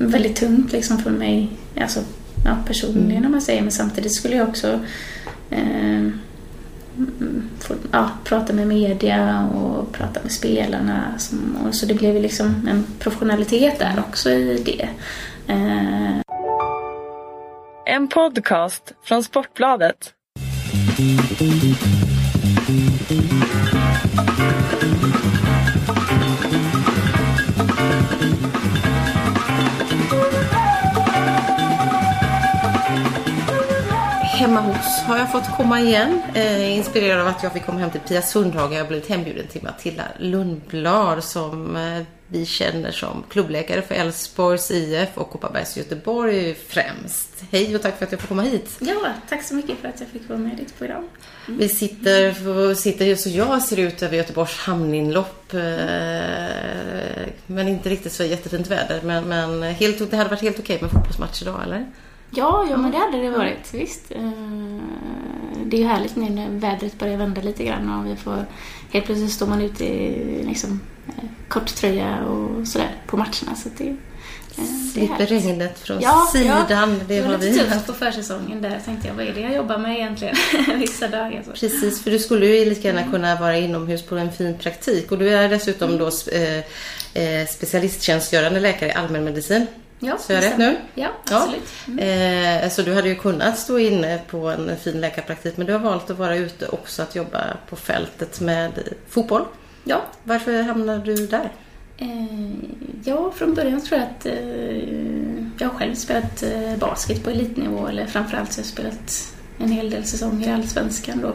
väldigt tungt liksom för mig, alltså ja, personligen mm. om man säger, men samtidigt skulle jag också eh, få, ja, prata med media och prata med spelarna. Som, och så det blev liksom en professionalitet där också i det. Eh. En podcast från Sportbladet. Hemma hos har jag fått komma igen. Eh, inspirerad av att jag fick komma hem till Pia Sundhage. Jag har blivit hembjuden till Matilda Lundblad som eh, vi känner som klubbläkare för Elfsborgs IF och Kopparbergs Göteborg främst. Hej och tack för att jag får komma hit. Ja, tack så mycket för att jag fick vara med i ditt program. Mm. Vi sitter, sitter just så jag ser ut över Göteborgs hamninlopp. Eh, men inte riktigt så jättefint väder. Men, men helt, det hade varit helt okej med fotbollsmatch idag, eller? Ja, ja men det hade det varit. Visst. Eh, det är ju härligt nu när vädret börjar vända lite grann och vi får... Helt plötsligt står man ute i liksom, eh, korttröja och sådär på matcherna. Så det, eh, Slipper regnet från ja, sidan. Ja, det, det var lite tufft på försäsongen där. tänkte jag, vad är det jag jobbar med egentligen vissa dagar? Så. Precis, för du skulle ju lika gärna mm. kunna vara inomhus på en fin praktik. Och du är dessutom mm. då eh, specialisttjänstgörande läkare i allmänmedicin. Ja, så jag rätt nu? Ja, absolut. Mm. Eh, så du hade ju kunnat stå inne på en fin läkarpraktik men du har valt att vara ute också att jobba på fältet med fotboll. Ja. Varför hamnade du där? Eh, ja, från början tror jag att eh, jag har själv spelat eh, basket på elitnivå eller framförallt så har jag spelat en hel del säsonger i Allsvenskan då.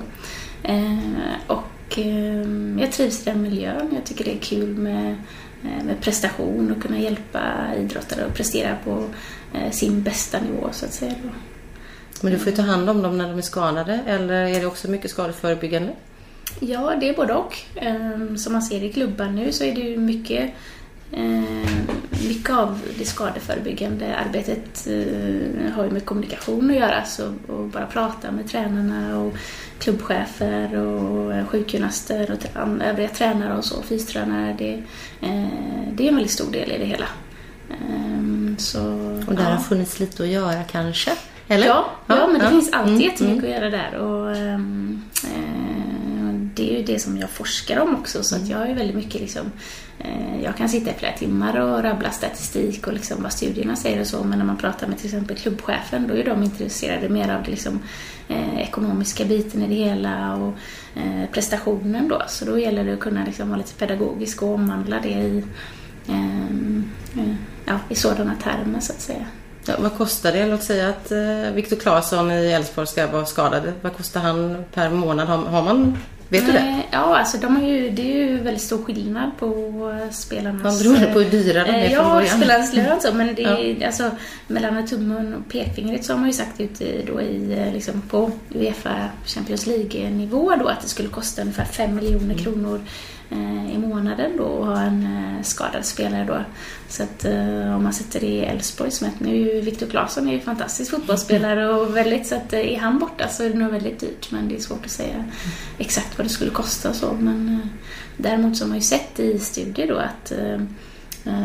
Eh, och eh, jag trivs i den miljön. Jag tycker det är kul med med prestation och kunna hjälpa idrottare att prestera på eh, sin bästa nivå så att säga. Men du får ju ta hand om dem när de är skadade eller är det också mycket skadeförebyggande? Ja, det är både och. Ehm, som man ser i klubban nu så är det ju mycket Eh, mycket av det skadeförebyggande arbetet eh, har ju med kommunikation att göra, så att bara prata med tränarna och klubbchefer och eh, sjukgymnaster och övriga tränare och så, fystränare, det, det är en väldigt stor del i det hela. Så, och där ja. har funnits lite att göra kanske? Eller? Ja, ja, ja men det ja. finns alltid mm, jättemycket mm. att göra där. Och, det är ju det som jag forskar om också, så att mm. jag ju väldigt mycket liksom, Eh, jag kan sitta i flera timmar och rabbla statistik och liksom vad studierna säger och så, men när man pratar med till exempel klubbchefen, då är de intresserade mer av det liksom, eh, ekonomiska biten i det hela och eh, prestationen då. Så då gäller det att kunna liksom vara lite pedagogisk och omvandla det i, eh, eh, ja, i sådana termer så att säga. Ja, vad kostar det? Låt säga att eh, Viktor Claesson i Elfsborg ska vara skadad. Vad kostar han per månad? Har, har man Vet du det? Ja, alltså de har ju, det är ju väldigt stor skillnad på spelarnas... Man beror på hur dyra de är eh, från början. Ja, spelarnas lön så, men det är, ja. alltså mellan tummen och pekfingret så har man ju sagt ut då i, eh, liksom på Uefa Champions League-nivå då att det skulle kosta ungefär 5 miljoner mm. kronor i månaden då att ha en eh, skadad spelare då. Så att eh, om man sätter det i Elfsborgs mätt, nu är ju Viktor Claesson är ju fantastisk fotbollsspelare och väldigt så att är han borta så är det nog väldigt dyrt men det är svårt att säga exakt vad det skulle kosta och så men däremot så har man ju sett i studier då att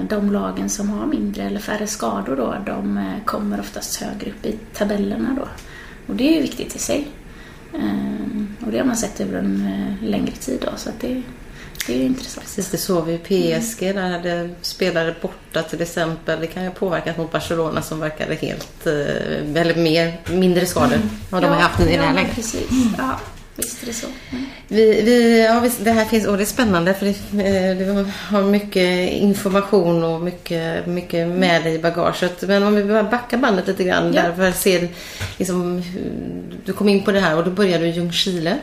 de lagen som har mindre eller färre skador då, de kommer oftast högre upp i tabellerna då. Och det är ju viktigt i sig. Och det har man sett över en längre tid då, så att det, det är intressant. Precis, det såg vi i PSG. Mm. Där hade spelare borta till exempel. Det kan ju påverka mot Barcelona som verkade helt, eh, eller mer, mindre skador mm. vad de ja, har haft i det här läget. precis. Ja. Visst är det så. Mm. Vi, vi, ja, det här finns, och det är spännande för det, eh, du har mycket information och mycket, mycket med dig i bagaget. Men om vi bara backar bandet lite grann. Ja. Där ser, liksom, du kom in på det här och då började du i Ljungskile.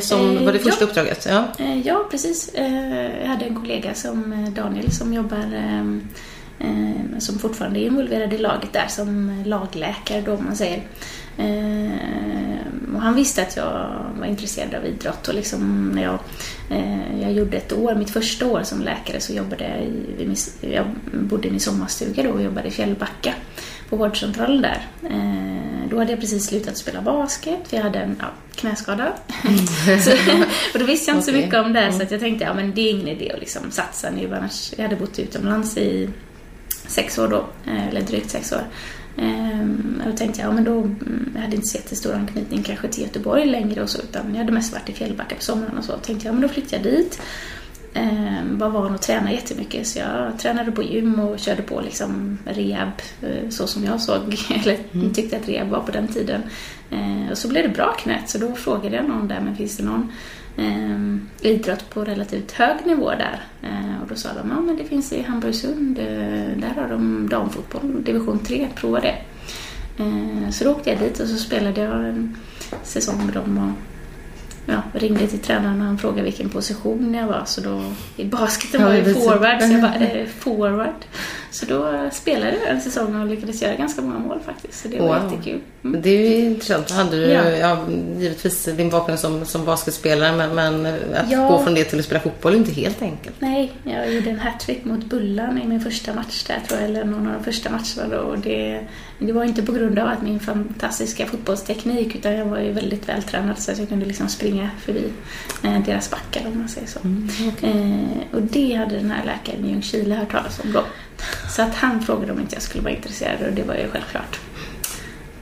Som eh, var det första ja. uppdraget? Ja. Eh, ja, precis. Eh, jag hade en kollega som Daniel som jobbar som fortfarande är involverad i laget där som lagläkare då man säger. Och han visste att jag var intresserad av idrott och liksom när jag, jag gjorde ett år, mitt första år som läkare så jobbade jag i, jag bodde i min sommarstuga då och jobbade i Fjällbacka på vårdcentralen där. Då hade jag precis slutat spela basket, för jag hade en ja, knäskada. Mm. så, och då visste jag inte okay. så mycket om det, så mm. att jag tänkte ja, men det är ingen idé att liksom satsa nu, annars jag hade bott utomlands i sex år då, eh, eller drygt sex år. Ehm, och då tänkte jag, ja men då, mm, jag hade inte så jättestor anknytning kanske till Göteborg längre och så, utan jag hade mest varit i Fjällbacka på sommaren och så. Tänkte jag, men då flyttar jag dit. Ehm, var van att träna jättemycket så jag tränade på gym och körde på liksom rehab eh, så som jag såg, eller tyckte att rehab var på den tiden. Ehm, och så blev det bra knät så då frågade jag någon där, men finns det någon eh, idrott på relativt hög nivå där. Eh, och då sa de, ja men det finns i Hamburgsund, eh, där har de damfotboll, division 3, prova det. Eh, så då åkte jag dit och så spelade jag en säsong med dem ja, ringde till tränaren och han frågade vilken position jag var. Så då, i basketen var jag forward, så jag bara, eh, forward. Så då spelade jag en säsong och lyckades göra ganska många mål faktiskt. Så det var wow. jättekul. Mm. Det är ju intressant. Hade du, ja. ja givetvis din bakgrund som, som basketspelare men, men att ja. gå från det till att spela fotboll är inte helt enkelt. Nej, jag gjorde en hattrick mot Bullan i min första match där tror jag, eller någon av de första matcherna då. Och det, det var inte på grund av att min fantastiska fotbollsteknik utan jag var ju väldigt vältränad så att jag kunde liksom springa förbi eh, deras backar om man säger så. Mm, okay. eh, och det hade den här läkaren i Ljungskile hört talas om då. Så att han frågade om inte jag skulle vara intresserad och det var ju självklart.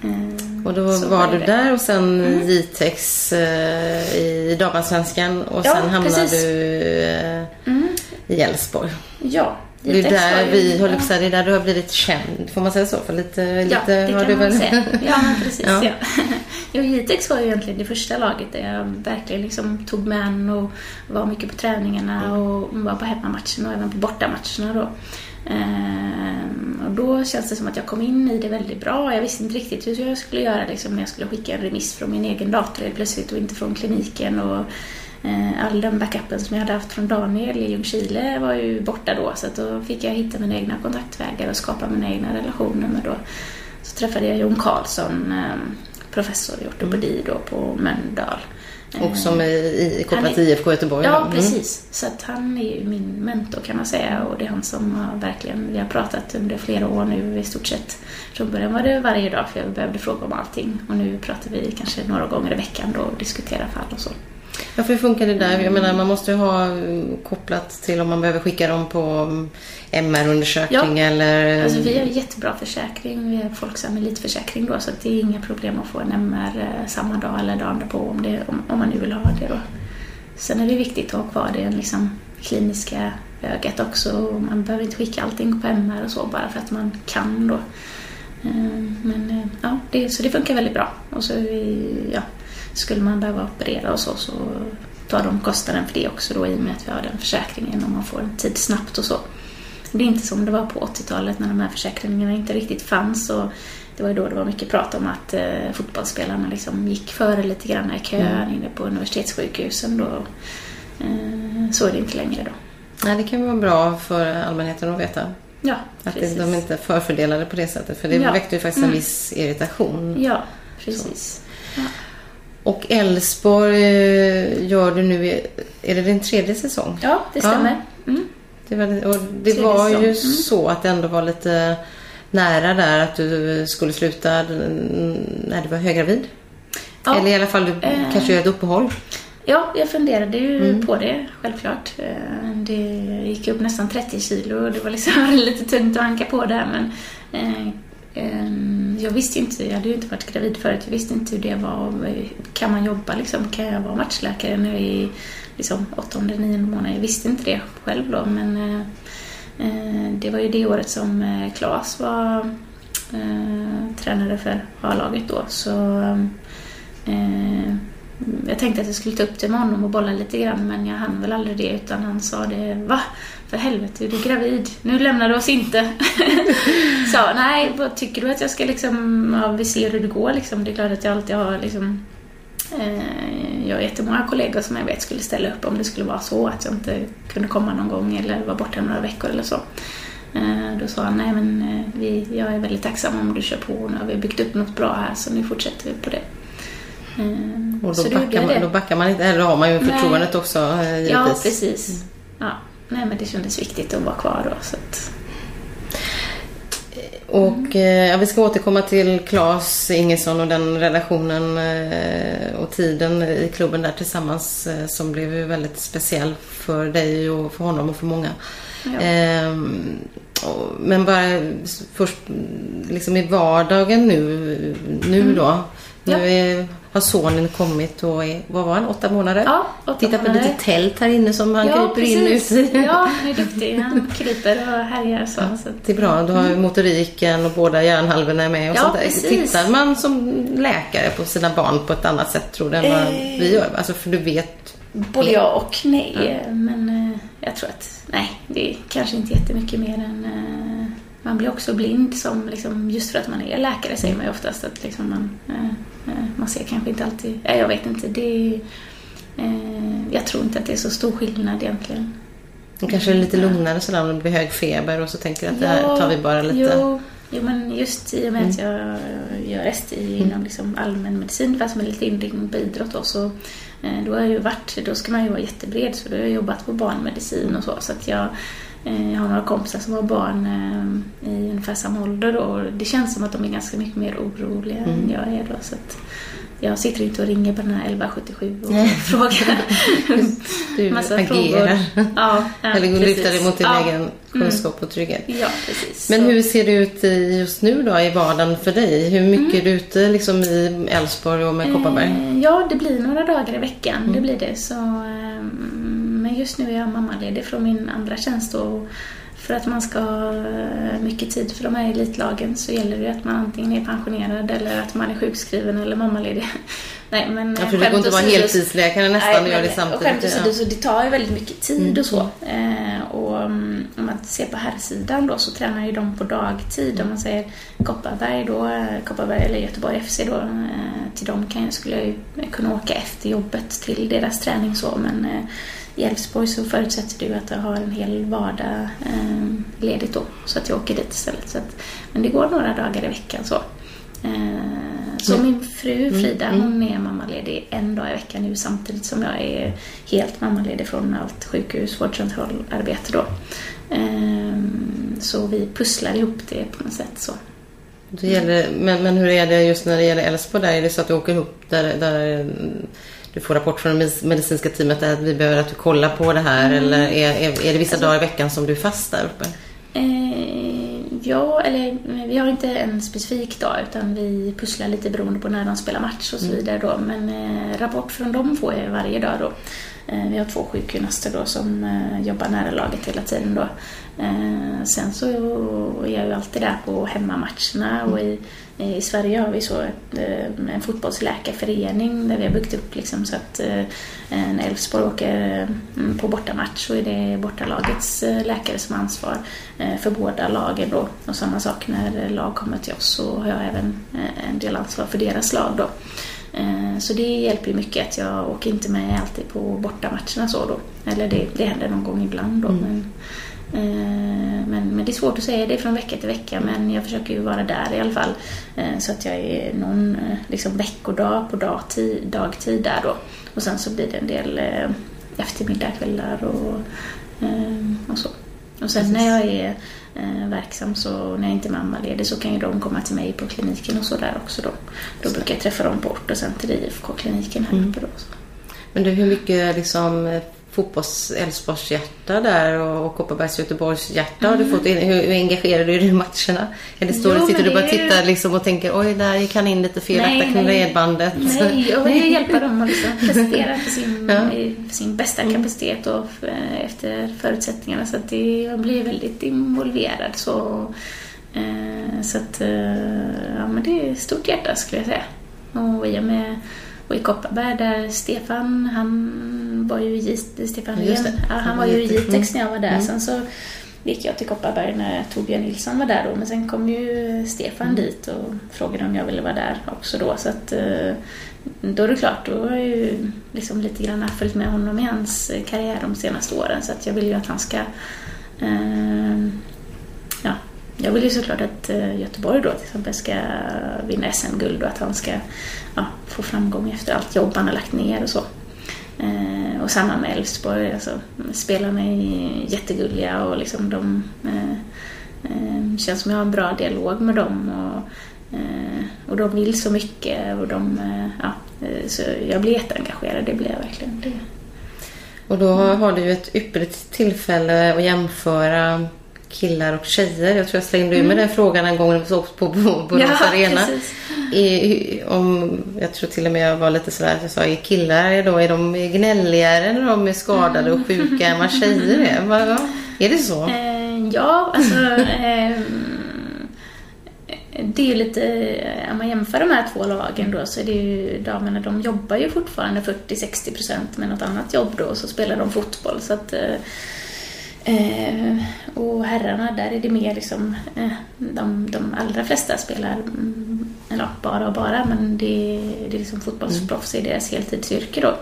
Eh, och då var, var du där och sen mm. Jitex eh, i damallsvenskan och ja, sen hamnade precis. du eh, mm. i Älvsborg. Ja, det är där vi håller på säga, det är där du har blivit känd, får man säga så? För lite, ja, lite det kan man väl... säga. Ja, men precis. ja. Ja. Jo, Jitex var ju egentligen det första laget där jag verkligen liksom tog med an och var mycket på träningarna och var på hemmamatcherna och även på bortamatcherna då. Ehm, och då känns det som att jag kom in i det väldigt bra. Jag visste inte riktigt hur jag skulle göra liksom, när jag skulle skicka en remiss från min egen dator helt plötsligt och inte från kliniken. Och, eh, all den backupen som jag hade haft från Daniel i Ljungskile var ju borta då så då fick jag hitta mina egna kontaktvägar och skapa mina egna relationer Men då. Så träffade jag Jon Karlsson, eh, professor i ortopedi då på Mölndal. Och som är i kooperativ IFK Göteborg? Ja, mm. precis. Så att han är ju min mentor kan man säga och det är han som har verkligen, vi har pratat under flera år nu i stort sett. Från början var det varje dag för jag behövde fråga om allting och nu pratar vi kanske några gånger i veckan då och diskuterar fall och så. Ja, för hur funkar det där? Jag menar, man måste ju ha mm, kopplat till om man behöver skicka dem på MR-undersökning ja. eller... Alltså vi har jättebra försäkring. Vi har Folksam Elitförsäkring då så det är inga problem att få en MR eh, samma dag eller dagen därpå om, det, om, om man nu vill ha det då. Sen är det viktigt att ha kvar det liksom, kliniska ögat också. Man behöver inte skicka allting på MR och så bara för att man kan då. Eh, men eh, ja, det, så det funkar väldigt bra. Och så ja, skulle man behöva operera och så, så tar de kostnaden för det också då i och med att vi har den försäkringen och man får en tid snabbt och så. Det är inte som det var på 80-talet när de här försäkringarna inte riktigt fanns. Och det var ju då det var mycket prat om att eh, fotbollsspelarna liksom gick före lite grann i kön mm. inne på universitetssjukhusen. Då. Eh, så är det inte längre då. Nej, det kan vara bra för allmänheten att veta. Ja, att precis. de inte är förfördelade på det sättet. För det ja. väckte ju faktiskt en mm. viss irritation. Ja, precis. Ja. Och Elfsborg eh, gör du nu, är det din tredje säsong? Ja, det stämmer. Ja. Mm. Det var, och det var ju mm. så att det ändå var lite nära där att du skulle sluta när du var höggravid. Ja. Eller i alla fall du eh. kanske gör ett uppehåll. Ja, jag funderade ju mm. på det självklart. Eh, det gick upp nästan 30 kilo och det var liksom lite tungt att hanka på där men eh, eh, jag visste ju inte, jag hade ju inte varit gravid förut, jag visste inte hur det var. Kan man jobba liksom? Kan jag vara matchläkare nu i liksom åttonde, nionde månaden. Jag visste inte det själv då men eh, eh det var ju det året som eh, Claes var eh, tränare för A-laget då så eh, jag tänkte att jag skulle ta upp det med honom och bolla lite grann men jag hann väl aldrig det utan han sa det Va? För helvete, är du gravid. Nu lämnar du oss inte. Sa nej, vad tycker du att jag ska liksom, ja, vi ser hur det går liksom. Det är klart att jag alltid har liksom jag har jättemånga kollegor som jag vet skulle ställa upp om det skulle vara så att jag inte kunde komma någon gång eller vara borta några veckor eller så. Eh, då sa han, nej men eh, vi, jag är väldigt tacksam om du kör på. Nu har vi byggt upp något bra här så nu fortsätter vi på det. Och då, backar man, då backar man inte, eller har man ju förtroendet nej. också givetvis. Ja, precis. Ja. Nej men det kändes viktigt att vara kvar då. Så att... Och eh, vi ska återkomma till Claes Ingesson och den relationen eh, och tiden i klubben där tillsammans eh, som blev väldigt speciell för dig och för honom och för många. Ja. Eh, och, men bara först liksom i vardagen nu, nu då. Nu Mm. Ja. är, har sonen kommit och är, vad var han, åtta månader? Ja, åtta Titta på månader. lite tält här inne som han ja, kryper in precis. ut i. Ja, han är duktig. Han kryper och härjar så. så att, Det är bra, du har ju motoriken och båda hjärnhalvorna är med och Ja, sånt där. precis. Tittar man som läkare på sina barn på ett annat sätt tror du än vad Eh. vi gör? Alltså för du vet. Både ja och nej. Men eh, jag tror att, nej, det är kanske inte jättemycket mer än... eh, Man blir också blind som, liksom, just för att man är läkare säger man ju oftast att liksom man, eh, eh, man ser kanske inte alltid... Ja, jag vet inte. Det är, eh, jag tror inte att det är så stor skillnad egentligen. Och kanske är lite lugnare sådär om det blir hög feber och så tänker du att det här tar vi bara lite. Jo, jo men just i och med att jag gör STI inom liksom allmänmedicin fast med lite inriktning på idrott då, så eh, då har jag ju varit, då ska man ju vara jättebred så då har jag jobbat på barnmedicin och så så att jag eh, jag har några kompisar som har barn eh, i ungefär samma ålder och det känns som att de är ganska mycket mer oroliga än jag är då så jag sitter inte och ringer på den här 1177 och frågar Du massa agerar. frågor. Ja, ja, Eller lutar precis. dig mot din ja. egen kunskap och trygghet. Ja, precis. Men Så- hur ser det ut just nu då i vardagen för dig? Hur mycket är du ute liksom i Älvsborg och med Kopparberg? Mm. Eh, Ja, det blir några dagar i veckan. Det blir det. Så, ehm, men just nu är jag mammaledig från min andra tjänst. Och för att man ska ha mycket tid för de här elitlagen så gäller det att man antingen är pensionerad eller att man är sjukskriven eller mammaledig. Nej, men Ja, för det går inte att vara heltidsläkare nästan och Nej, göra det samtidigt. Och skämt ja. åsido, så det tar ju väldigt mycket tid Mm, och så. Eh, och mm, om man ser på herrsidan då så tränar ju de på dagtid. Om man säger Kopparberg då, eh, Kopparberg eller Göteborg FC då, eh, till dem kan skulle jag ju kunna åka efter jobbet till deras träning så. Men eh, i Älvsborg så förutsätter ju att jag har en hel vardag eh, ledigt då. Så att jag åker dit istället. Så att, men det går några dagar i veckan så. Eh, Så min fru Frida, hon är mammaledig en dag i veckan nu samtidigt som jag är helt mammaledig från allt sjukhus, vårdcentralarbete då. Eh, Så vi pusslar ihop det på något sätt så. Det gäller, men, men hur är det just när det gäller Älvsborg där? Är det så att du åker ihop där, där mm, du får rapport från det medicinska teamet att vi behöver att du kollar på det här? Mm. Eller är, är, är det vissa dagar i veckan som du är fast där uppe? Eh, ja, eller vi har inte en specifik dag utan vi pusslar lite beroende på när de spelar match och så vidare då. Men eh, rapport från dem får jag varje dag då. Eh, vi har två sjukgymnaster då som eh, jobbar nära laget hela tiden då. Eh, sen så är jag ju alltid där på hemmamatcherna och i, i Sverige har vi så ett, eh, en fotbollsläkarförening där vi har byggt upp liksom så att eh, när Elfsborg åker mm, på bortamatch så är det bortalagets eh, läkare som har ansvar för båda lagen då. Och samma sak när lag kommer till oss så har jag även en del ansvar för deras lag då. Så det hjälper ju mycket att jag åker inte med alltid på bortamatcherna så då. Eller det, det händer någon gång ibland då. Men, eh, men, men det är svårt att säga det från vecka till vecka men jag försöker ju vara där i alla fall. Eh, Så att jag är någon eh, liksom veckodag på dagtid, dagtid där då. Och sen så blir det en del eh, eftermiddagkvällar och, eh, och så. Och sen när jag är eh, verksam så när jag inte är mammaledig så kan ju de komma till mig på kliniken och så där också då. Då brukar jag träffa dem på ort och sen till IFK-kliniken här uppe då. Men du, hur mycket liksom fotbolls Älvsborgshjärta där och, Kopparbergs Göteborgshjärta har du fått? in? Hur, hur engagerad är du i matcherna? Eller står Mm. Jo, du, sitter du bara och tittar liksom och tänker oj, där gick han in lite fel, akta kring nej. jag vill hjälpa dem att liksom prestera för sin, Ja. sin bästa kapacitet och eh, efter förutsättningarna. Så att det, jag blir väldigt involverad. Så, eh, så att, eh, ja, men det är ett stort hjärta skulle jag säga. Och i och med och i Kopparberg där Stefan, han var ju i Stefan. Löfven, ja, han var ju i Jitex när jag var där. Sen så gick jag till Kopparberg när Torbjörn Nilsson var där då. Men sen kom ju Stefan dit och frågade om jag ville vara där också då. Så att eh, då är det klart, då har jag ju liksom lite grann följt med honom i hans karriär de senaste åren. Så att jag vill ju att han ska eh, jag vill ju såklart att eh, Göteborg då till exempel ska vinna SM-guld och att han ska ja, få framgång efter allt jobb han har lagt ner och så. Eh, och samma med Elfsborg, alltså, spelarna är jättegulliga och liksom de eh, eh, känns som jag har en bra dialog med dem och, eh, och de vill så mycket och de, eh, ja, eh, så jag blir jätteengagerad, det blir jag verkligen. Det, Och då har du ju ett ypperligt tillfälle att jämföra killar och tjejer. Jag tror jag slängde ur mig den frågan en gång när vi såg på Borås Ja, Arena. I, om, jag tror till och med jag var lite sådär att jag sa, är killar då, är de gnälligare när de är skadade och sjuka än vad tjejer är? Va, va? Är det så? Eh, ja, alltså... Eh, det är ju lite, om man jämför de här två lagen då så är det ju damerna, de jobbar ju fortfarande 40-60% med något annat jobb då så spelar de fotboll så att eh, eh, och herrarna, där är det mer liksom, eh, de, de allra flesta spelar, mm, eller ja, bara och bara, men det, det är liksom fotbollsproffs i deras heltidsyrke då.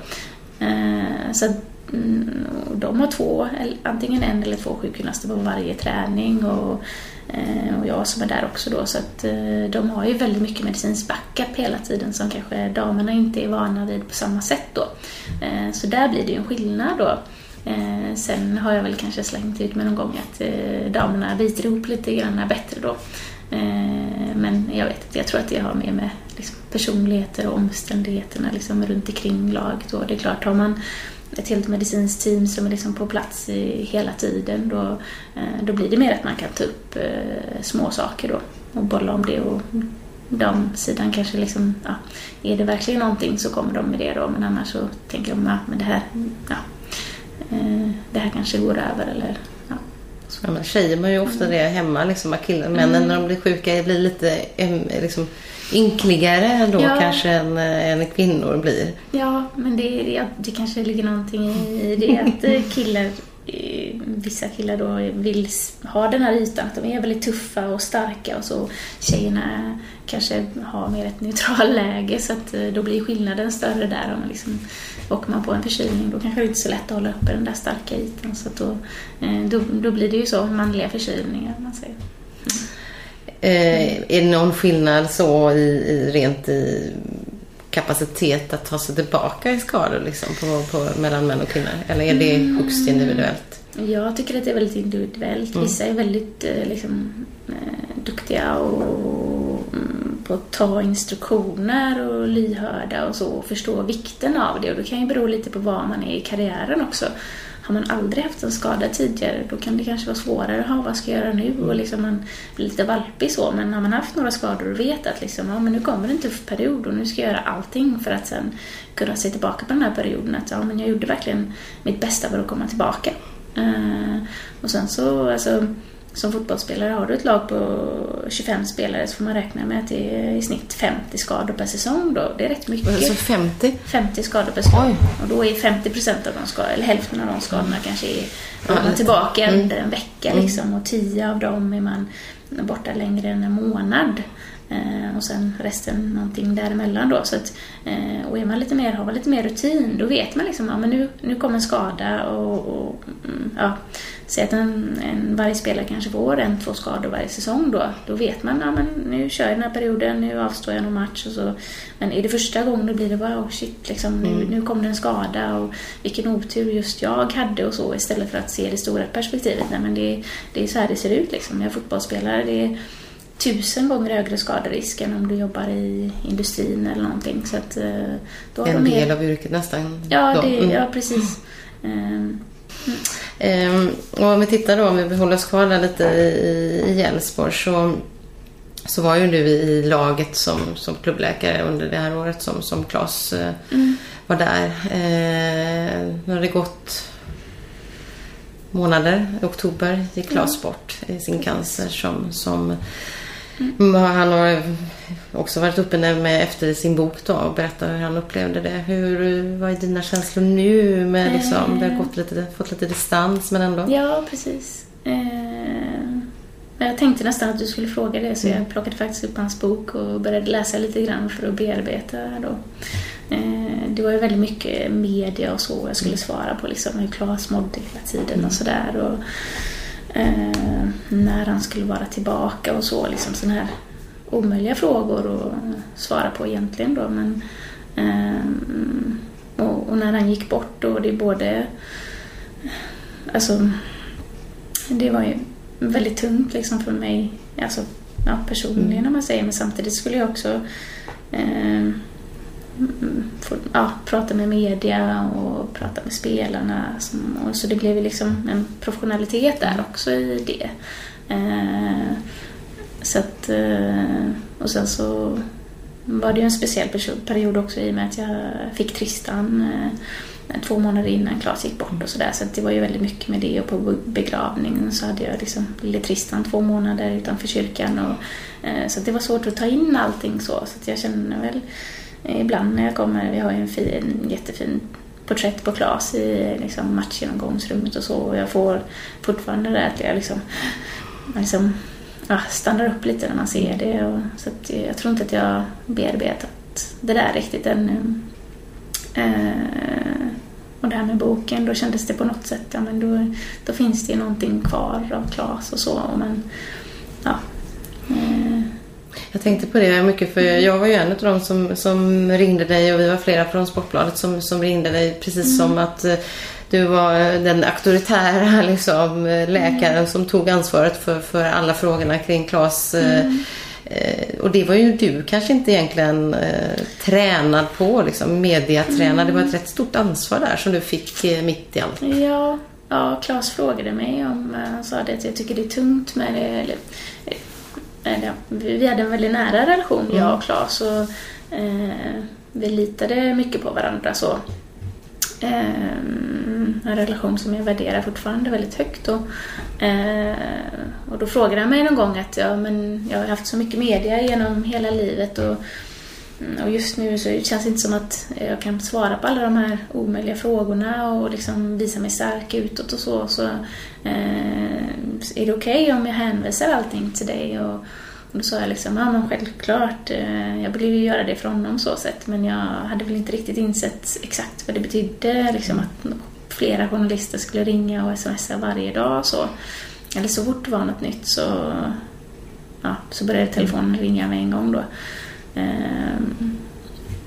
Eh, så att, mm, de har två, antingen en eller två sjukgymnaster på varje träning och, eh, och jag som är där också då. Så att eh, de har ju väldigt mycket medicinsk backup hela tiden som kanske damerna inte är vana vid på samma sätt då. Eh, Så där blir det ju en skillnad då. Eh, Sen har jag väl kanske slängt ut med någon gång att eh, damerna biter ihop lite grann bättre då. Eh, Men jag vet inte, jag tror att det har mer med liksom personligheter och omständigheterna liksom runt omkring laget. och Det är klart, har man ett helt medicinskt team som är liksom på plats i, hela tiden då, eh, då blir det mer att man kan ta upp eh, små saker då och bolla om det. Och damsidan kanske liksom, ja, är det verkligen någonting så kommer de med det då men annars så tänker de, ja men det här, ja, eh, det här kanske går över eller ja. Ja, men tjejer har ju ofta det hemma, liksom, att killar, männen när de blir sjuka blir lite liksom, ynkligare då Ja. kanske än, eh, än kvinnor blir. Ja, men det, ja, det kanske ligger någonting i det att eh, killar, Eh, vissa killar då vill ha den här ytan, att de är väldigt tuffa och starka och så. Tjejerna kanske har mer ett neutralt läge så att eh, då blir skillnaden större där. Om man liksom, åker man på en förkylning då kanske det inte är så lätt att hålla uppe den där starka ytan. Så att då, eh, då, då blir det ju så, manliga förkylningar. Man säger. Mm. Eh, är det någon skillnad så i, i rent i kapacitet att ta sig tillbaka i skador liksom, på, på, mellan män och kvinnor? Eller är det högst individuellt? Jag tycker att det är väldigt individuellt. Vissa är väldigt eh, liksom, eh, duktiga och, mm, på att ta instruktioner och lyhörda och så och förstå vikten av det. Och det kan ju bero lite på var man är i karriären också. Har man aldrig haft en skada tidigare då kan det kanske vara svårare. Ha, vad ska jag göra nu? Och liksom man blir lite valpig så. Men har man haft några skador och vet att liksom, ja, men nu kommer en tuff period och nu ska jag göra allting för att sen kunna se tillbaka på den här perioden. Att ja, men jag gjorde verkligen mitt bästa för att komma tillbaka. Uh, och sen så, alltså, som fotbollsspelare har du ett lag på 25 spelare så får man räkna med att det är i snitt 50 skador per säsong då. Det är rätt mycket. Alltså 50? 50 skador per säsong. Oj. Och då är 50 procent av de skadorna, eller hälften av de skadorna kanske är Ja, man tillbaka Mm. under en vecka liksom. Och 10 av dem är man borta längre än en månad. Eh, och sen resten någonting däremellan då. Så att, eh, och är man lite mer, har man lite mer rutin, då vet man liksom, ja men nu, nu kommer en skada och, och mm, ja, säg att en, en, varje spelare kanske får en, två skador varje säsong då. Då vet man, ja men nu kör jag den här perioden, nu avstår jag någon match och så. Men är det första gången då blir det bara, oh shit, liksom, nu, nu kom det en skada och vilken otur just jag hade och så istället för att se det stora perspektivet. Nej men det, det är så här det ser ut liksom. Jag är fotbollsspelare, det är tusen gånger högre skaderisk än om du jobbar i industrin eller någonting. Så att, eh, då har En de del av yrket nästan. Ja, det, Mm. ja precis. Ehm, Ehm, och om vi tittar då, om vi håller oss kvar där lite i i Älvsborg så, så var ju du i laget som, som klubbläkare under det här året som, som Claes eh, Mm. var där. Eh, nu har det gått månader. I oktober gick Claes bort i sin cancer som, som Mm. han har också varit uppe med efter sin bok då och berättat hur han upplevde det. Hur, vad är dina känslor nu? Med liksom, det har gått lite, fått lite distans men ändå. Ja, precis. Ehm, jag tänkte nästan att du skulle fråga det så jag plockade faktiskt upp hans bok och började läsa lite grann för att bearbeta då. Ehm, det var ju väldigt mycket media och så jag skulle svara på liksom hur Claes mådde hela tiden och sådär. Och, eh, när han skulle vara tillbaka och så. Liksom sådana här omöjliga frågor att svara på egentligen då. Men, ehm, och, och när han gick bort då, det är både Alltså, det var ju väldigt tungt liksom för mig, alltså, ja, personligen om man säger, men samtidigt skulle jag också eh, mm, ja, prata med media och prata med spelarna. Som, och så det blev ju liksom en professionalitet där också i det. Eh, så att, eh, och sen så var det ju en speciell period också i och med att jag fick Tristan eh, två månader innan Klas gick bort och sådär. Så, så det var ju väldigt mycket med det och på begravningen så hade jag liksom lille Tristan två månader utanför kyrkan. Och, eh, så det var svårt att ta in allting så. Så jag känner väl ibland när jag kommer, vi har ju en, fin, en jättefin porträtt på Klas i liksom, matchgenomgångsrummet och så. Och jag får fortfarande det att jag liksom, liksom ja, stannar upp lite när man ser det. Och, så jag tror inte att jag bearbetat det där riktigt ännu. Eh, och det här med boken, då kändes det på något sätt, ja men då, då finns det ju någonting kvar av Klas och så. Men, ja, eh, jag tänkte på det mycket för jag var ju en av dem som, som ringde dig och vi var flera från Sportbladet som, som ringde dig precis mm. som att eh, du var den auktoritära liksom, läkaren mm. som tog ansvaret för, för alla frågorna kring Klas. Eh, mm. Eh, och det var ju du kanske inte egentligen eh, tränad på, liksom, mediatränad. Mm. Det var ett rätt stort ansvar där som du fick eh, mitt i allt. Ja, ja Claes frågade mig om, eh, han sa det att jag tycker det är tungt med det. Eller, eller, vi hade en väldigt nära relation, jag och Claes. Och, eh, vi litade mycket på varandra. så Ehm, en relation som jag värderar fortfarande väldigt högt. Och, eh, och då frågade han mig någon gång att ja, men jag har haft så mycket media genom hela livet och, och just nu så känns det inte som att jag kan svara på alla de här omöjliga frågorna och liksom visa mig stark utåt och så. så eh, är det okej okay om jag hänvisar allting till dig? Och, och då sa jag liksom, ja men självklart, eh, jag ville ju göra det för honom så sett men jag hade väl inte riktigt insett exakt vad det betydde liksom att flera journalister skulle ringa och smsa varje dag så. Eller så fort det var något nytt så, ja, så började telefonen ringa med en gång då. Ehm,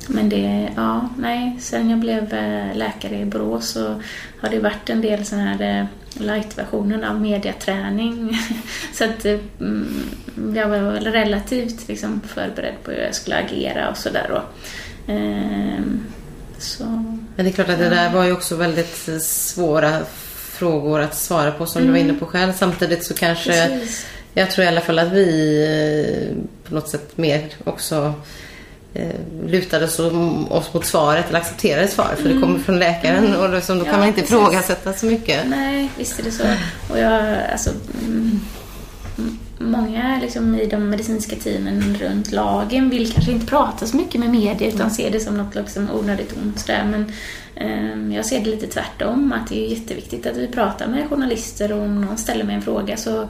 men det, ja, nej, sen jag blev eh, läkare i Borås så har det varit en del sådana här eh, light-versionen av mediaträning. så att mm, jag var väl relativt liksom, förberedd på hur jag skulle agera och sådär. Ehm, så, Men det är klart att det där var ju också väldigt svåra frågor att svara på som mm. du var inne på själv. Samtidigt så kanske, Precis. Jag tror i alla fall att vi eh, på något sätt mer också eh, lutade oss mot svaret eller accepterade svaret för mm. det kommer från läkaren mm. och då, då kan man inte precis. ifrågasätta så mycket. Nej, visst är det så. Och jag, alltså, mm, många liksom, i de medicinska teamen runt lagen vill kanske inte prata så mycket med media utan mm. ser det som något liksom, onödigt ont. Sådär. Men eh, jag ser det lite tvärtom, att det är jätteviktigt att vi pratar med journalister och om någon ställer mig en fråga så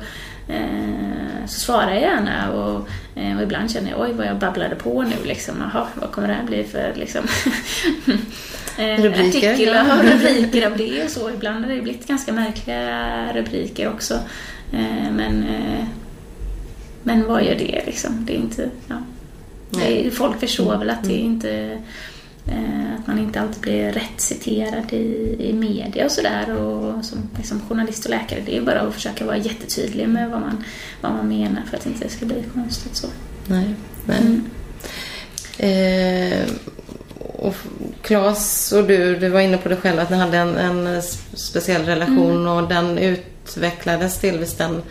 Eh, så svarar jag gärna och, eh, och, ibland känner jag oj vad jag babblade på nu liksom. Jaha, vad kommer det här bli för liksom eh, rubriker, och rubriker av det och så. Ibland har det blivit ganska märkliga rubriker också. Men, men vad gör det liksom? Det är inte, ja. Folk förstår väl att det mm. inte Eh, att man inte alltid blir rätt citerad i, i media och sådär. Och som liksom journalist och läkare, det är bara att försöka vara jättetydlig med vad man, vad man menar för att det inte ska bli konstigt så. Nej, men... Mm. Eh, och Claes och du, du var inne på det själv att ni hade en, en speciell relation mm. och den utvecklades delvis den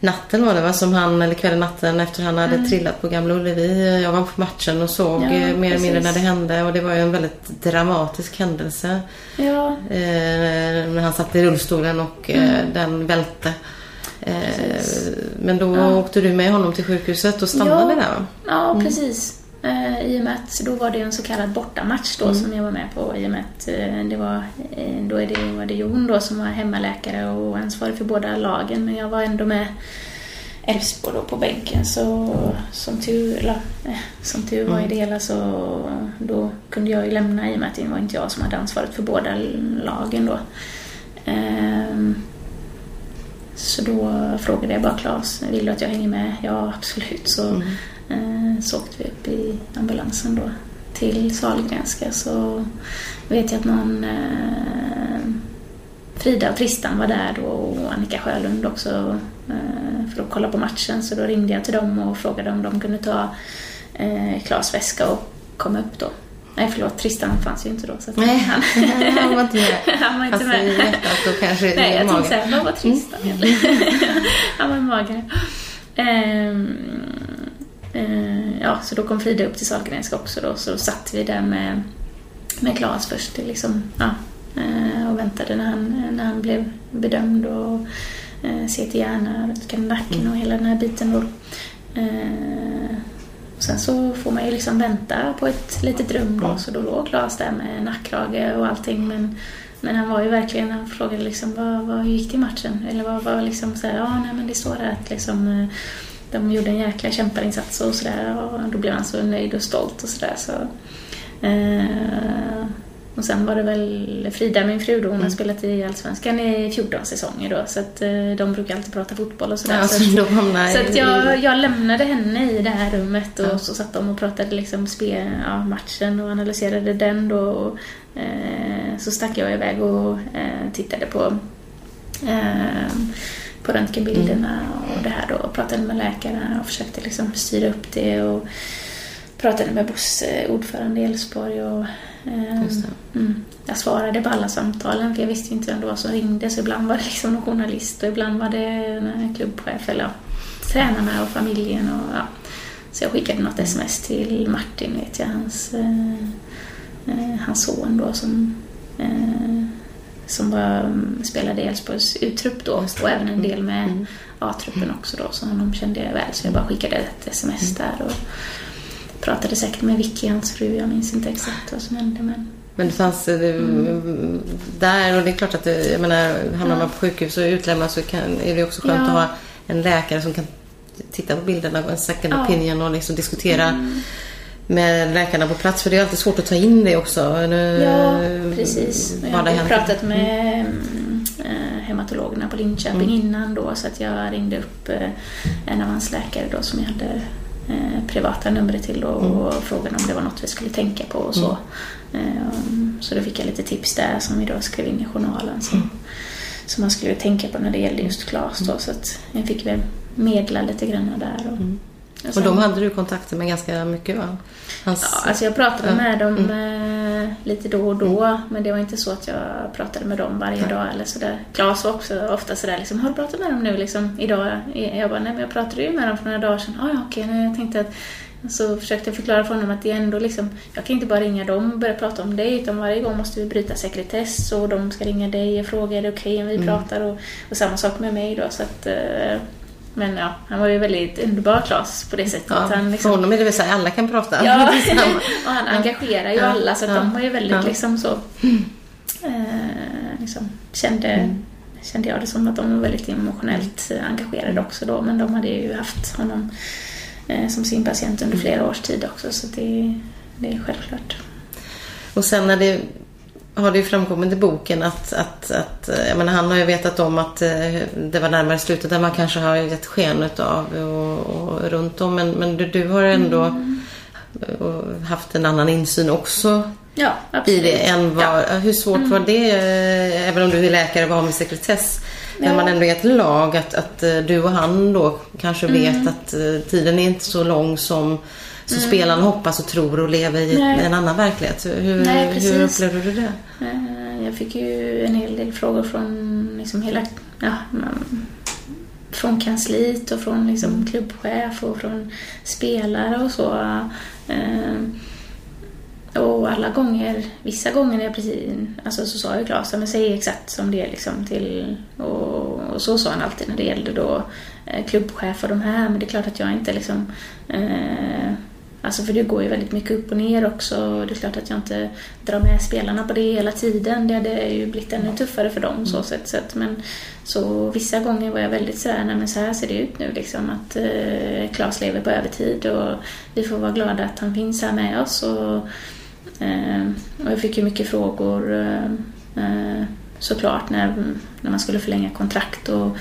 natten var det va, som han, eller kvällen natten efter han hade mm. trillat på Gamla Ullevi. Jag var på matchen och såg ja, eh, mer eller mindre när det hände och det var ju en väldigt dramatisk händelse. Ja. Eh, när han satt i rullstolen och eh, mm. den välte. Eh, men då ja. åkte du med honom till sjukhuset och stannade ja. där va? Ja, mm. precis. Eh, I och med att då var det en så kallad bortamatch då mm. som jag var med på i och med att eh, det var, eh, då är det, var det Jon då som var hemmaläkare och ansvarig för båda lagen men jag var ändå med Elfsborg då på bänken så som tur, eller, som tur var mm. i det hela så då kunde jag ju lämna i och med att det var inte jag som hade ansvaret för båda lagen då. Ehm, så då frågade jag bara Claes, vill du att jag hänger med? Ja, absolut. Så mm. Eh, så åkte vi upp i ambulansen då till Sahlgrenska så vet jag att någon eh, Frida och Tristan var där då och Annika Sjölund också eh, för att kolla på matchen så då ringde jag till dem och frågade om de kunde ta Klas väska och komma upp då. Nej, förlåt. Tristan fanns ju inte då. Så Nej, han, han var inte med. han var inte Fast med. i hjärtat och kanske Nej, i jag tänkte magen. såhär, vad var Tristan egentligen? Han var i magen. Eh, ja, så då kom Frida upp till Sahlgrenska också då, så då satt vi där med, med Claes först liksom, ja, eh, och väntade när han, när han blev bedömd och eh, CT-hjärna, röntgennacken och hela den här biten då. Eh, och sen så får man ju liksom vänta på ett litet rum då, så då låg Claes där med nackkrage och allting men men han var ju verkligen, han frågade liksom vad, vad, gick det i matchen? Eller vad var liksom så här, ja nej men det står där att liksom eh, de gjorde en jäkla kämparinsats och sådär och då blev han så nöjd och stolt och sådär så. Eh, och sen var det väl Frida, min fru då, hon har spelat i Allsvenskan i 14 säsonger då så att eh, de brukar alltid prata fotboll och sådär. Ja, så så att, så att jag, jag lämnade henne i det här rummet och Ja. så satt de och pratade liksom spe, ja, matchen och analyserade den då. Och, eh, så stack jag iväg och eh, tittade på, eh, på röntgenbilderna och det här då. Och pratade med läkarna och försökte liksom styra upp det. Och pratade med Bosse, ordförande i Elfsborg. Och, eh. Mm. Jag svarade på alla samtalen för jag visste inte vem det var som ringde så ibland var det liksom någon journalist och ibland var det en klubbchef eller ja, tränarna och familjen och ja. Så jag skickade något sms till Martin, vet jag, hans, eh, eh, hans son då som, eh, som var, spelade i Elfsborgs uttrupp då och även en del med Mm. A-truppen också då så honom kände jag väl så jag bara skickade ett sms där och pratade säkert med Vicky, hans fru, jag minns inte exakt vad som hände men Men det fanns eh, det, Mm. där och det är klart att det, jag menar, hamnar man på sjukhus och utlämnas så kan, är det också skönt Ja. att ha en läkare som kan titta på bilderna och en second Ja. opinion och liksom diskutera Mm. Med läkarna på plats. För det är alltid svårt att ta in det också. Eller, Ja, precis. Jag det hade hänt. pratat med mm, eh, hematologerna på Linköping Mm. innan då så att jag ringde upp eh, en av hans läkare då som jag hade eh, privata numret till då, Mm. och frågade om det var något vi skulle tänka på och så. Eh, så då fick jag lite tips där som vi då skrev in i journalen som, Mm. som man skulle tänka på när det gällde just Klas då så att jag fick väl medla lite grann där. Och, Mm. Och sen- de hade du kontakter med ganska mycket va? Hans, Ja, alltså jag pratade Ja. med dem Mm. eh, lite då och då, men det var inte så att jag pratade med dem varje Nej. dag eller sådär. Claes var också ofta sådär liksom, har du pratat med dem nu liksom idag? Jag bara, nej men jag pratade ju med dem för några dagar sedan. Ah, ja, okej, nej, jag tänkte att så försökte jag förklara för honom att det är ändå liksom, jag kan inte bara ringa dem och börja prata om dig utan varje gång måste vi bryta sekretess och de ska ringa dig och fråga är det okej om vi Mm. pratar och, och samma sak med mig då så att eh, men ja, han var ju väldigt underbar Claes på det sättet. ja, att han För liksom, honom är det väl så här, alla kan prata. Ja, och han engagerar ju Ja. alla så att Ja. de var ju väldigt liksom så... Eh, liksom, kände, Mm. kände jag det som att de var väldigt emotionellt engagerade också då. Men de hade ju haft honom eh, som sin patient under flera års tid också så det, det är självklart. Och sen när det har det ju framkommit i boken att, att, att eh, jag menar, han har ju vetat om att eh, det var närmare slutet där man kanske har gett sken av och, och runt om. Men, men du, du har ändå Mm. eh, haft en annan insyn också Ja, i det än vad, Ja. Hur svårt var det, även om du är läkare och har med sekretess? När Ja. man ändå är ett lag, att, att du och han då kanske Mm. vet att tiden är inte så lång som, som spelarna hoppas och tror och lever i Nej. en annan verklighet. Hur, Nej, hur upplevde du det? Eh, Jag fick ju en hel del frågor från liksom hela, ja, man- från kansliet och från liksom klubbchef och från spelare och så. Eh, Och alla gånger, vissa gånger när jag precis, alltså så sa ju Claes, men säg exakt som det är liksom till, och, och så sa han alltid när det gällde då eh, klubbchef och de här, men det är klart att jag inte liksom eh, Alltså för det går ju väldigt mycket upp och ner också. Det är klart att jag inte drar med spelarna på det hela tiden. Det hade ju blivit ännu tuffare för dem så sätt. Så att, men så vissa gånger var jag väldigt sådär, nej men så här ser det ut nu liksom. Att eh, Claes lever på övertid och vi får vara glada att han finns här med oss. Och, eh, och jag fick ju mycket frågor eh, eh, såklart när, när man skulle förlänga kontrakt och,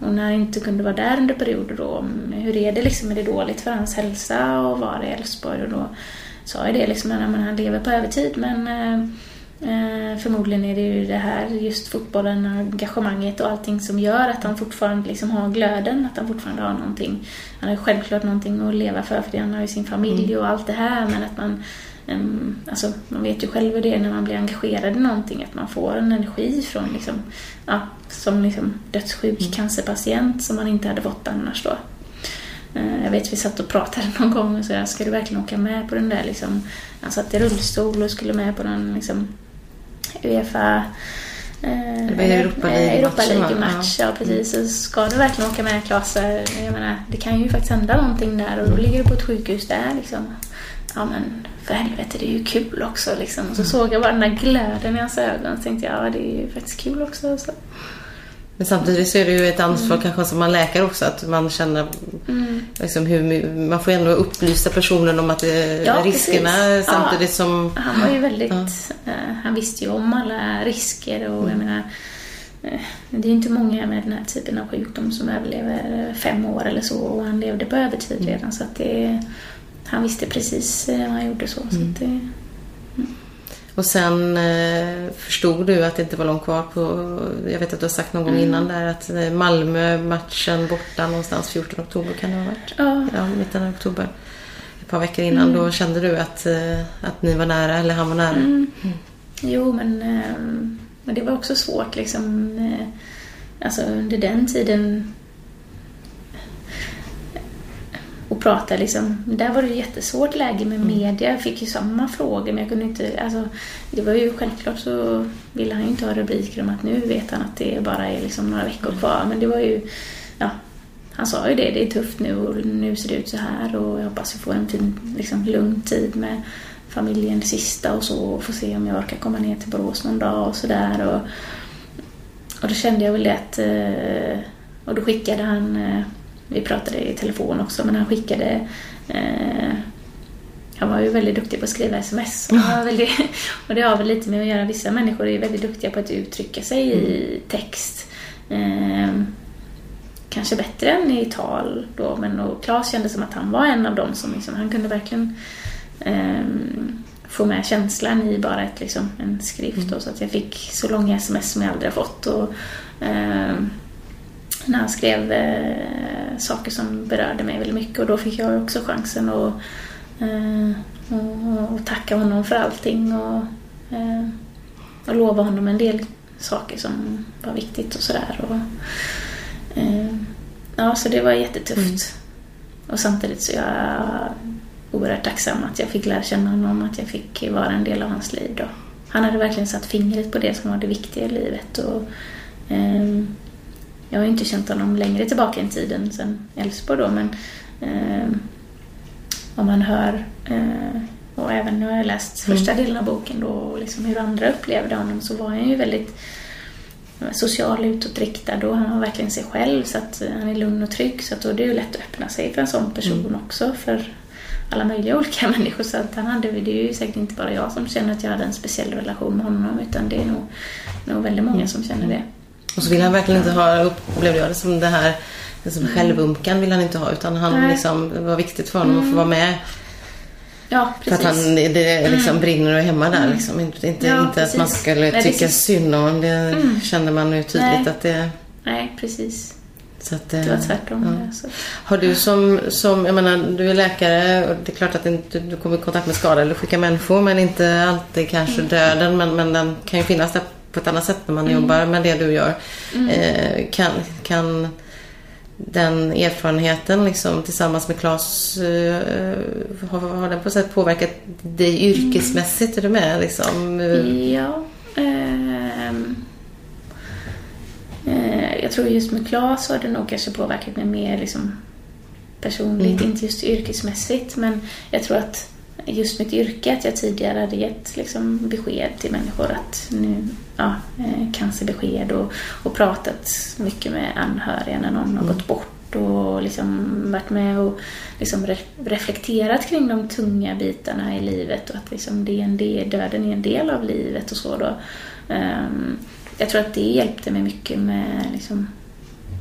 och när jag inte kunde vara där under perioder då. om Hur är det liksom? Är det dåligt för hans hälsa att vara i Elfsborg? Och då sa jag det liksom, att han lever på övertid men eh, Eh, förmodligen är det ju det här, just fotbollen, engagemanget och allting som gör att han fortfarande liksom har glöden, att han fortfarande har någonting. Han har ju självklart någonting att leva för, för han har ju sin familj och allt det här, men att man um, Alltså, man vet ju själv hur det är när man blir engagerad i någonting, att man får en energi från liksom, ja, som liksom dödssjuk mm. cancerpatient som man inte hade fått annars då. Eh, jag vet vi satt och pratade någon gång och sa, ska du verkligen åka med på den där liksom, han satt i rullstol och skulle med på den liksom Uefa Eh, Europa League-match. ja. ja, precis. Så ska du verkligen åka med Klas, jag menar, det kan ju faktiskt hända någonting där och då ligger du på ett sjukhus där liksom. Ja men för helvete, det är ju kul också liksom. Och så såg jag bara den där glöden i hans ögon och tänkte ja, det är ju faktiskt kul också. Så. Men samtidigt så är det ju ett ansvar mm. kanske som man läkare också att man känner mm. liksom hur, man får ändå upplysa personen om att det, ja, riskerna precis. samtidigt ja. som... Han var ju väldigt, ja. uh, han visste ju om alla risker och mm. jag menar uh, det är inte många med den här typen av sjukdom som överlever fem år eller så och han levde på övertid mm. redan så att det, han visste precis vad han gjorde så. så mm. det, och sen eh, förstod du att det inte var långt kvar på, jag vet att du har sagt någon gång mm. innan där att eh, Malmö-matchen borta någonstans 14 oktober kan det ha varit? Ja. ja mitten av oktober. Ett par veckor innan. Mm. Då kände du att, eh, att ni var nära, eller han var nära? Mm. mm. Jo, men, eh, men det var också svårt liksom. Eh, alltså under den tiden och prata liksom. Där var det jättesvårt läge med mm. media. Jag fick ju samma frågor men jag kunde inte, alltså det var ju självklart så ville han ju inte ha rubriker om att nu vet han att det bara är liksom några veckor kvar. Men det var ju, ja, han sa ju det, det är tufft nu och nu ser det ut så här och jag hoppas vi får en fin, liksom lugn tid med familjen det sista och så och får se om jag orkar komma ner till Borås någon dag och sådär. Och, och då kände jag väl det att, eh, och då skickade han eh, vi pratade i telefon också, men han skickade eh, han var ju väldigt duktig på att skriva sms. Och, väldigt, och det har väl lite med att göra, vissa människor är väldigt duktiga på att uttrycka sig i mm. text. Eh, kanske bättre än i tal då, men och Claes kände som att han var en av dem som liksom, han kunde verkligen eh, få med känslan i bara ett, liksom, en skrift. Mm. Då, så att jag fick så långa sms som jag aldrig har fått. Och, eh, när han skrev eh, saker som berörde mig väldigt mycket och då fick jag också chansen att eh, och, och tacka honom för allting och, eh, och lova honom en del saker som var viktigt och sådär. Och, eh, ja, så det var jättetufft. Mm. Och samtidigt så är jag oerhört tacksam att jag fick lära känna honom, att jag fick vara en del av hans liv då. Han hade verkligen satt fingret på det som var det viktiga i livet och eh, jag har inte känt honom längre tillbaka i tiden sen Älvsborg då men eh, om man hör eh, och även nu har jag läst mm. första delen av boken då och liksom hur andra upplevde honom så var han ju väldigt social utåtriktad och han har verkligen sig själv så att han är lugn och trygg så att då är det ju lätt att öppna sig för en sån person mm. också för alla möjliga olika människor så att han hade, det är ju säkert inte bara jag som känner att jag hade en speciell relation med honom utan det är nog, nog väldigt många som känner det. Och så vill han verkligen inte ha, upplevde jag det som det här liksom mm. självumkan vill han inte ha utan han liksom, det var viktigt för honom mm. att få vara med. Ja, precis. För att han, det liksom mm. brinner och hemma där mm. liksom. Inte, inte, ja, inte att man skulle Nej, tycka synd om det mm. kände man ju tydligt Nej. att det... Nej, precis. Så att, det var tvärtom. Ja. Så. Har du som, som, jag menar, du är läkare och det är klart att inte, du kommer i kontakt med skadade eller sjuka människor men inte alltid kanske mm. döden men, men den kan ju finnas där på ett annat sätt när man mm. jobbar med det du gör. Mm. Eh, kan, kan den erfarenheten liksom, tillsammans med Claes, eh, har, har den på något sätt påverkat dig yrkesmässigt? Är du med? Liksom? Ja. Eh, jag tror just med Claes har det nog kanske påverkat mig mer liksom, personligt, mm. inte just yrkesmässigt. Men jag tror att just mitt yrke, att jag tidigare hade gett liksom, besked till människor att nu, ja, eh, cancerbesked och, och pratat mycket med anhöriga när någon har mm. gått bort och liksom varit med och liksom re reflekterat kring de tunga bitarna i livet och att liksom det är en del, döden är en del av livet och så då. Um, jag tror att det hjälpte mig mycket med liksom,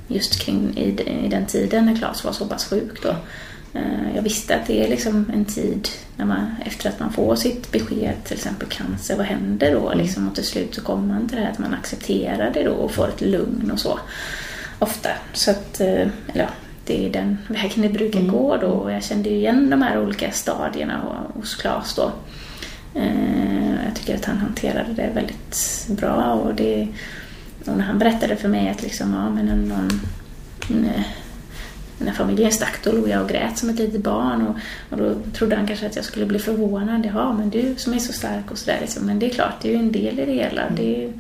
just kring i, i den tiden när Claes var så pass sjuk då. Uh, jag visste att det är liksom en tid när man, efter att man får sitt besked, till exempel cancer, vad händer då? Liksom, och till slut så kommer man till det här att man accepterar det då och får ett lugn och så. Ofta. Så att, eh, eller ja, det är den vägen det brukar Mm. gå då. Och jag kände igen de här olika stadierna hos Claes då. Eh, Jag tycker att han hanterade det väldigt bra och det och när han berättade för mig att liksom, ja men en- någon när familjen stack då låg jag och grät som ett litet barn och, och då trodde han kanske att jag skulle bli förvånad. Ja, men du som är så stark och sådär. Liksom. Men det är klart, det är ju en del i det hela. Det är,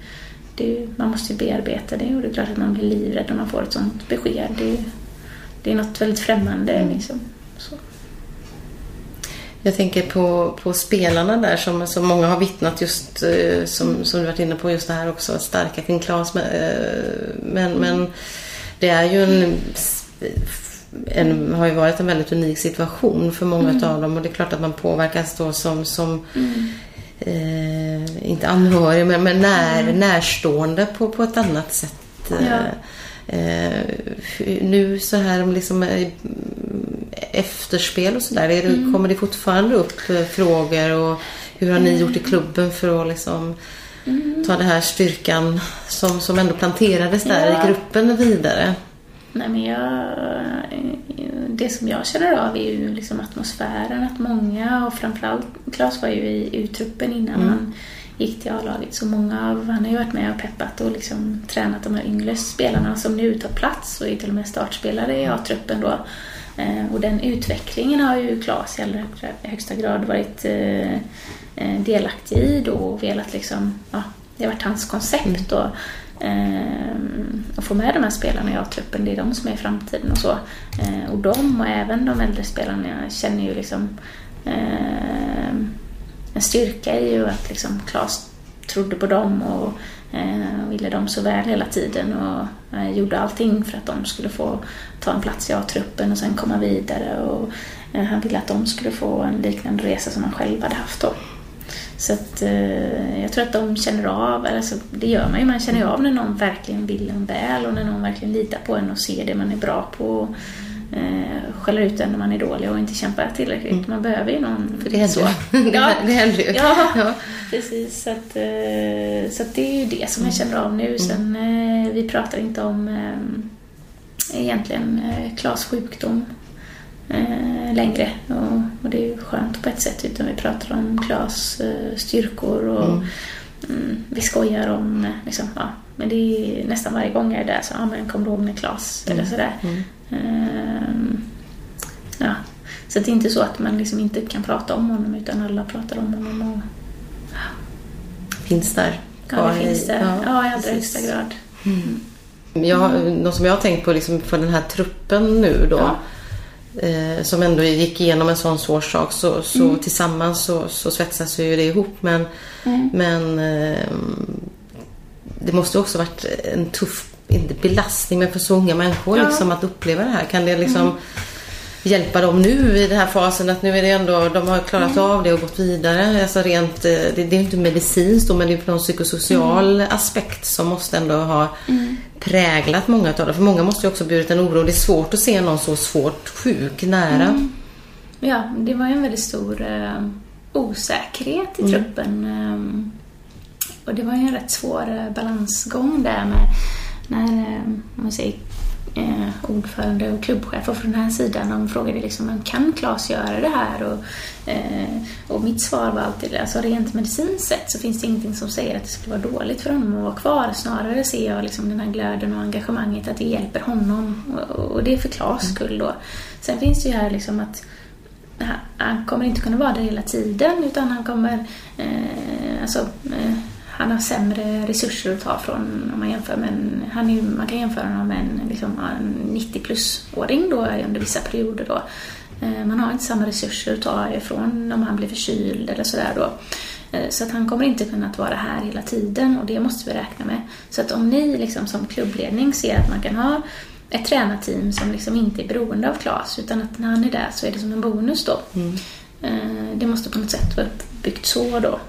det är, man måste ju bearbeta det och det är klart att man blir livrädd när man får ett sånt besked. Det är, det är något väldigt främmande. Liksom. Så. Jag tänker på, på spelarna där som, som många har vittnat just eh, som, som du varit inne på just det här också, starka kring Klas. Men, eh, men, men det är ju en, en, har ju varit en väldigt unik situation för många av dem och det är klart att man påverkas då som, som eh, inte anhörig men, men när, närstående på, på ett annat sätt. eh, Ja. Eh, hur- nu så här om liksom eh, efterspel och sådär. är det- Kommer det fortfarande upp eh, frågor och hur har ni gjort i klubben för att liksom ta den här styrkan som, som ändå planterades där Ja. i gruppen vidare? Nej, men jag, det som jag känner av är ju liksom atmosfären. Att många, och framförallt Claes var ju i U-truppen innan han gick till A-laget. Så många av, han har ju varit med och peppat och liksom tränat de här yngre spelarna som nu tar plats och är till och med startspelare i A-truppen då. Eh, Och den utvecklingen har ju Claes i allra högsta- grad varit eh, eh, delaktig i då och velat liksom, ja, det har varit hans koncept då. Ehm, att få med de här spelarna i A-truppen, det är de som är i framtiden och så. Eh, och de och även de äldre spelarna känner ju liksom eh, en styrka i ju att liksom Claes trodde på dem och eh, ville dem så väl hela tiden och eh, gjorde allting för att de skulle få ta en plats i A-truppen och sen komma vidare och eh, han ville att de skulle få en liknande resa som han själv hade haft då. Så att, eh, jag tror att de känner av, alltså, det gör man ju, man känner ju av när någon verkligen vill en väl och när någon verkligen litar på en och ser det man är bra på. Eh, skäller ut en när man är dålig och inte kämpar tillräckligt. Man behöver ju någon Mm. För det händer så. Ja, det händer ju. Ja, Ja. precis. Så, att, eh, så att det är ju det som jag känner av nu. Sen, eh, vi pratar inte om eh, egentligen eh, Klas sjukdom eh, längre. Och, och det är ju skönt på ett sätt. Utan vi pratar om Klas eh, styrkor och mm, vi skojar om, eh, liksom, ja, men det är nästan varje gång jag är där så, ja men kommer du ihåg när Klas? Eller sådär. Ehm, ja. Så det är inte så att man liksom inte kan prata om honom utan alla pratar om honom. Och, Finns där. ja, det finns i- det. Ja, i allra precis. högsta grad. Jag, något som jag har tänkt på liksom för den här truppen nu då. Ja. Eh, som ändå gick igenom en sån svår sak. Så, så Mm. tillsammans så, så svetsas ju det ihop. Men, men eh, det måste också varit en tuff, inte belastning, men för så unga människor Ja. Mm. liksom, att uppleva det här. Kan det liksom hjälpa dem nu i den här fasen att nu är det ändå, de har klarat Mm. av det och gått vidare. Alltså rent, eh, det, det är inte medicinskt då, men det är någon psykosocial Mm. aspekt som måste ändå ha präglat många av dem. För många måste ju också burit en oro. Det är svårt att se någon så svårt sjuk nära. Mm. Ja, det var en väldigt stor eh, osäkerhet i truppen. ehm, och det var ju en rätt svår eh, balansgång där med när eh, man säger, eh, ordförande och klubbchefer från den här sidan de frågade liksom "Men kan Claes göra det här? Och, eh, och mitt svar var alltid alltså rent medicinskt sett så finns det ingenting som säger att det skulle vara dåligt för honom att vara kvar. Snarare ser jag liksom den här glöden och engagemanget att det hjälper honom och, och det är för Claes skull då. Sen finns det ju här liksom att han- han kommer inte kunna vara där hela tiden utan han kommer eh, alltså, eh, han har sämre resurser att ta från om man jämför med en, han är, man kan jämföra honom med en, liksom, en 90 plus-åring då under vissa perioder då. Eh, man har inte samma resurser att ta ifrån om han blir förkyld eller sådär då. Eh, Så att han kommer inte kunna vara här hela tiden och det måste vi räkna med. Så att om ni liksom som klubbledning ser att man kan ha ett tränarteam som liksom inte är beroende av Klas utan att när han är där så är det som en bonus då. Eh, Det måste på något sätt vara uppbyggt så då.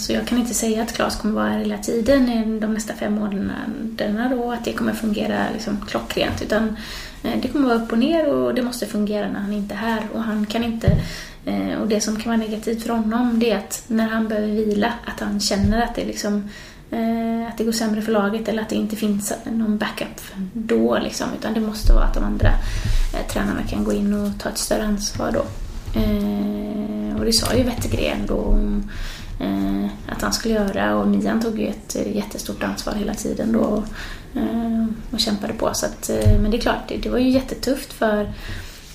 Så jag kan inte säga att Klas kommer vara här hela tiden de nästa fem månaderna då, att det kommer fungera liksom klockrent. Utan eh, det kommer vara upp och ner och det måste fungera när han inte är här. Och han kan inte... Eh, och det som kan vara negativt för honom det är att när han behöver vila, att han känner att det liksom eh, att det går sämre för laget eller att det inte finns någon backup då liksom. Utan det måste vara att de andra tränarna kan gå in och ta ett större ansvar då. och det sa ju Wettergren då Eh, att han skulle göra och Nian tog ju ett eh, jättestort ansvar hela tiden då Eh, och kämpade på. Så att, eh, men det är klart, det, det var ju jättetufft för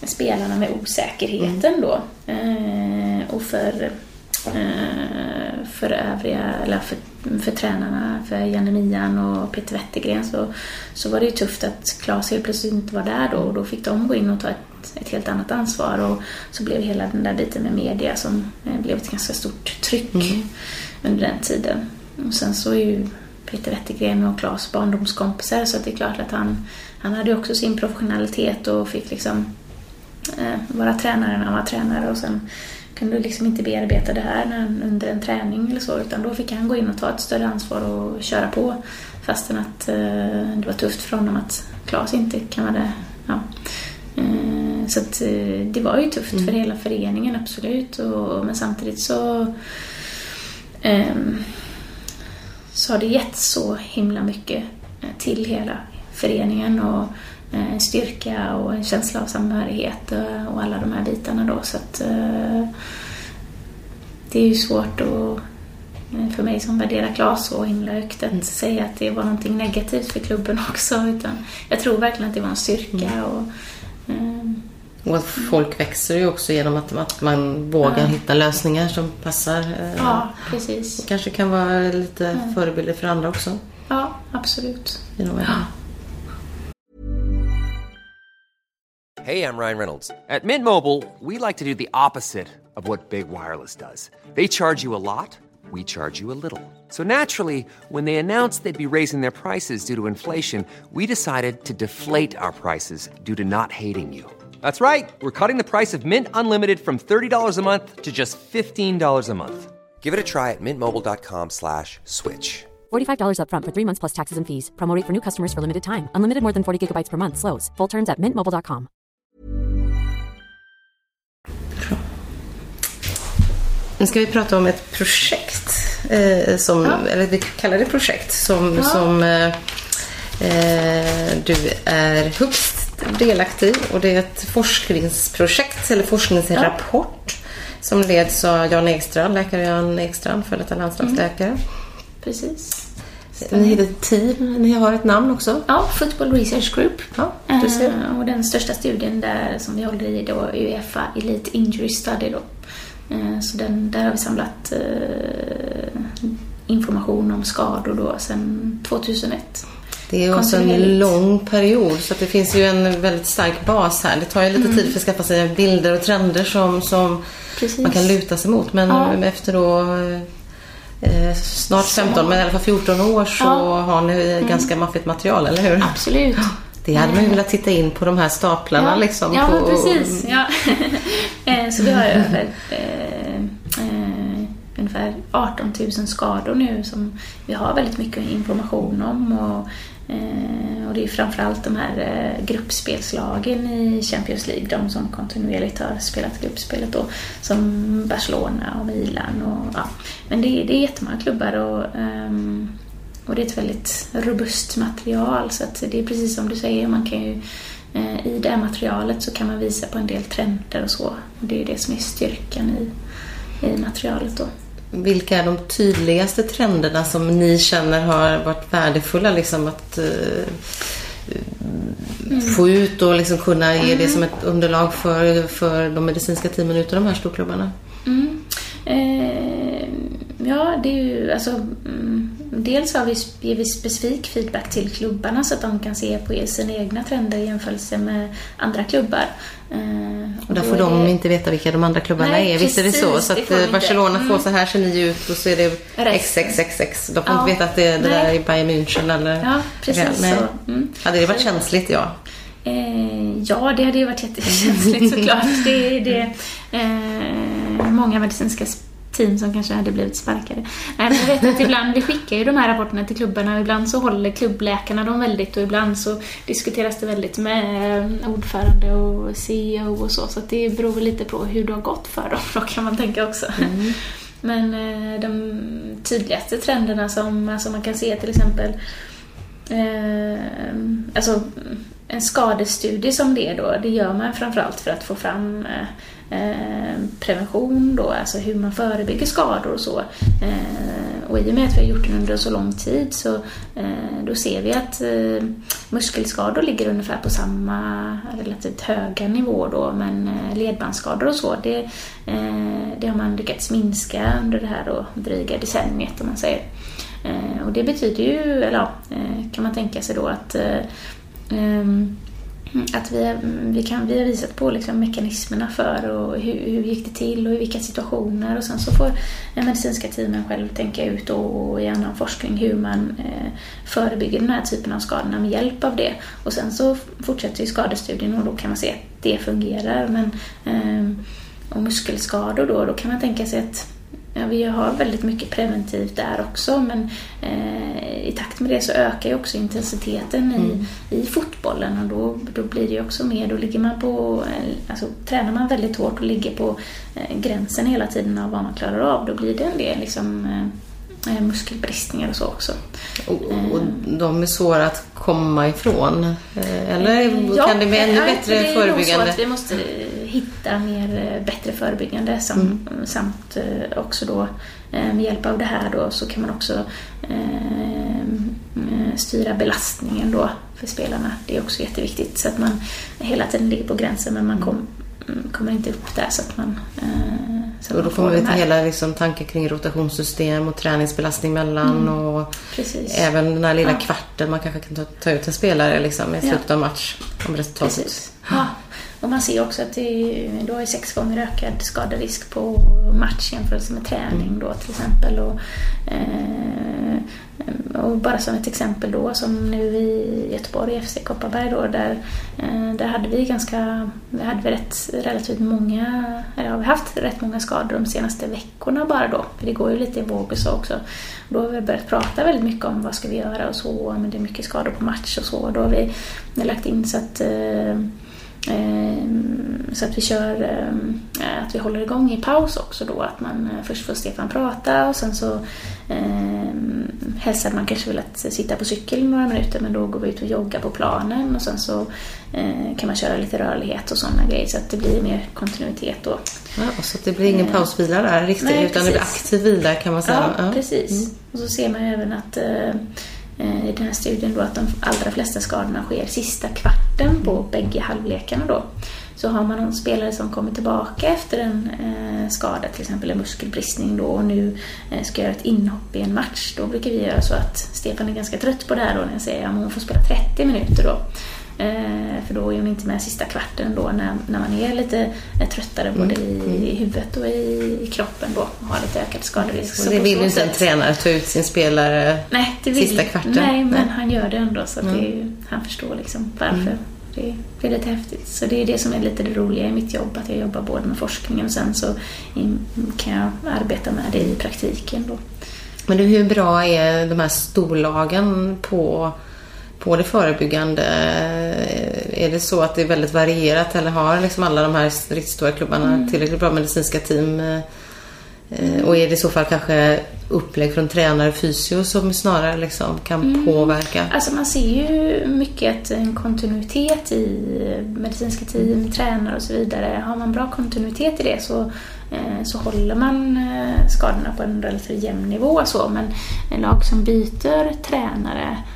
spelarna med osäkerheten mm. då. Eh, och för, eh, för övriga, eller för, för tränarna, för Janne Mian och Peter Wettergren så, så var det ju tufft att Claes helt plötsligt inte var där då och då fick de gå in och ta ett, ett helt annat ansvar och så blev hela den där biten med media som blev ett ganska stort tryck mm. under den tiden. Och sen så är ju Peter Wettergren och Claes barndomskompisar så det är klart att han, han hade också sin professionalitet och fick liksom eh, vara tränare när han var tränare och sen kunde liksom inte bearbeta det här under en träning eller så utan då fick han gå in och ta ett större ansvar och köra på fastän att eh, det var tufft för honom att Claes inte kan vara det. Ja. Eh, så att, eh, det var ju tufft mm. för hela föreningen absolut och, men samtidigt så ehm, så har det gett så himla mycket eh, till hela föreningen och eh, styrka och en känsla av samhörighet och alla de här bitarna då. Så att det är ju svårt att, för mig som värderar Klas så himla högt att mm. säga att det var någonting negativt för klubben också. Utan jag tror verkligen att det var en styrka. Mm. Och, och att folk växer ju också genom att, att man vågar ja. hitta lösningar som passar. Eh, ja, precis. Och kanske kan vara lite ja. förebilder för andra också. Ja, absolut. Genom ja. Hej, jag Ryan Reynolds. På Mint Mobile, we like to do the opposite of what Big Wireless does. They charge you a lot, we charge you a little. So naturally, when they announced they'd be raising their prices due to inflation, we decided to deflate our prices due to not hating you. That's right. We're cutting the price of Mint Unlimited from $30 a month to just $15 a month. Give it a try at mintmobile.com slash switch. $45 up front for three months plus taxes and fees. Promo for new customers for limited time. Unlimited more than 40 gigabytes per month. Slows. Full terms at mintmobile.com. Nu ska vi prata om ett projekt. Eh, som, ja. Eller vi kallar det projekt. Som, ja. som eh, eh du är högst delaktig och det är ett forskningsprojekt eller forskningsrapport ja. som leds av Jan Ekstrand, läkare Jan Ekstrand, för detta landslagsläkare. Mm. Precis. Ni heter team, ni har ett namn också? Ja, Football Research Group. Ja. Uh, och den största studien där som vi håller i då är Uefa Elite Injury Study då. Uh, så den, där har vi samlat uh, information om skador då sedan 2001. Det är också en lång period så det finns ju en väldigt stark bas här. Det tar ju lite mm. tid för att skaffa sig bilder och trender som, som man kan luta sig mot. Men ja. efter då eh, snart 15 men i alla fall 14 år så ja. har ni mm. ganska maffigt material, eller hur? Absolut. Det hade man ju velat titta in på de här staplarna ja. liksom. Ja, på... precis. Ja. Eh, så vi har över eh, eh, ungefär 18 000 skador nu som vi har väldigt mycket information om. Och Eh, och det är framförallt de här eh, gruppspelslagen i Champions League, de som kontinuerligt har spelat gruppspelet då, som Barcelona och Milan och ja. Men det, det är jättemånga klubbar och, ehm, och det är ett väldigt robust material så att det är precis som du säger, man kan ju eh, i det här materialet så kan man visa på en del trender och så. Och det är det som är styrkan i, i materialet då. Vilka är de tydligaste trenderna som ni känner har varit värdefulla liksom att uh, mm. få ut och liksom kunna ge mm. det som ett underlag för, för de medicinska teamen utav de här storklubbarna? Mm. Eh, ja, det är ju alltså mm, Dels har vi, ger vi specifik feedback till klubbarna så att de kan se på sina egna trender i jämförelse med andra klubbar. Eh, och där får de det... inte veta vilka de andra klubbarna Nej, är. Visst är det så? Så att eh, Barcelona mm. får så här ser ni ut och så är det XXXX. De får ja. inte veta att det, det där är Bayern München eller... Ja, precis Nej. så. Mm. Hade det varit känsligt? Ja. Eh, ja, det hade ju varit jättekänsligt såklart. det, det, eh, många medicinska team som kanske hade blivit sparkade. Nej, men jag vet att ibland, vi skickar ju de här rapporterna till klubbarna och ibland så håller klubbläkarna dem väldigt och ibland så diskuteras det väldigt med ordförande och CEO och så. Så det beror lite på hur det har gått för dem då kan man tänka också. Mm. Men eh, de tydligaste trenderna som alltså man kan se till exempel eh, alltså en skadestudie som det då, det gör man framförallt för att få fram eh, Eh, Eh, prevention då, alltså hur man förebygger skador och så. Eh, och i och med att vi har gjort det under så lång tid så eh, då ser vi att muskelskador ligger ungefär på samma relativt höga nivå då men ledbandsskador och så det, det har man lyckats minska under det här då dryga decenniet om man säger. Och det betyder ju, eller ja, kan man tänka sig då att ehm, Mm. att vi, mm, vi, kan, vi har visat på liksom mekanismerna för och hur, hur gick det till och i vilka situationer och sen så får den medicinska teamen själv tänka ut och, i annan forskning hur man eh, förebygger den här typen av skadorna med hjälp av det. Och sen så fortsätter ju skadestudien och då kan man se att det fungerar. Men, eh, och muskelskador då, då kan man tänka sig att Ja, vi har väldigt mycket preventivt där också men eh, i takt med det så ökar ju också intensiteten mm. i, i fotbollen och då, då blir det ju också mer, då ligger man på, eh, alltså tränar man väldigt hårt och ligger på eh, gränsen hela tiden av vad man klarar av, då blir det en del liksom eh, Eh, muskelbristningar och så också. Och, och de är svåra att komma ifrån? Eh, eller ja, kan det bli ännu bättre det är förebyggande? så att vi måste hitta mer bättre förebyggande sam, mm. samt också då med hjälp av det här då så kan man också eh, styra belastningen då för spelarna. Det är också jätteviktigt så att man hela tiden ligger på gränsen men man kom, mm, kommer inte upp där så att man eh, och då kommer vi till hela liksom, tanken kring rotationssystem och träningsbelastning mellan mm. och Precis. även den här lilla ja. kvarten man kanske kan ta, ta ut en spelare liksom, i slutet av match om resultatet. Ja. Och man ser också att det är, då är sex gånger ökad skaderisk på match jämfört med träning då till exempel. Och, eh, och bara som ett exempel då, som nu i Göteborg, FC Kopparberg då, där, eh, där hade vi ganska, vi hade vi rätt, relativt många, eller har vi haft rätt många skador de senaste veckorna bara då, för det går ju lite i vågor så också. Då har vi börjat prata väldigt mycket om vad ska vi göra och så, men det är mycket skador på match och så. Då har vi lagt in så att eh, så att vi kör, ehm, att vi håller igång i paus också då, att man eh, först får Stefan prata och sen så eh, helst hade man kanske velat sitta på cykel några minuter men då går vi ut och joggar på planen och sen så eh, kan man köra lite rörlighet och sådana grejer så att det blir mer kontinuitet då. Ja, så det blir ingen pausvila där riktigt Nej, utan precis. det blir aktiv vila kan man säga. Ja, precis. Mm. Och så ser man ju även att eh, Eh, i den här studien då att de allra flesta skadorna sker sista kvarten på bägge halvlekarna då. Så har man någon spelare som kommer tillbaka efter en eh, skada, till exempel en muskelbristning då och nu eh, ska göra ett inhopp i en match, då brukar vi göra så att Stefan är ganska trött på det här då när jag säger att hon får spela 30 minuter då. Eh, för då är hon inte med sista kvarten då när, när man är lite tröttare både i, mm. i huvudet och i, i, kroppen då och har lite ökad skaderisk. Så det vill inte en tränare ta ut sin spelare nej, det vill, sista kvarten? Nej, men nej. han gör det ändå så att mm. det, han förstår liksom varför. Mm. Det, det, är lite häftigt. Så det är det som är lite det roliga i mitt jobb, att jag jobbar både med forskningen och sen så kan jag arbeta med det i praktiken då. Men du, hur bra är de här storlagen på på det förebyggande? Är det så att det är väldigt varierat eller har liksom alla de här riktigt stora klubbarna mm. tillräckligt bra medicinska team? Mm. Och är det i så fall kanske upplägg från tränare och fysio som snarare liksom kan mm. påverka? Alltså man ser ju mycket en kontinuitet i medicinska team, mm. tränare och så vidare. Har man bra kontinuitet i det så, eh, så håller man skadorna på en relativt jämn nivå. Så. Men en lag som byter tränare Eh,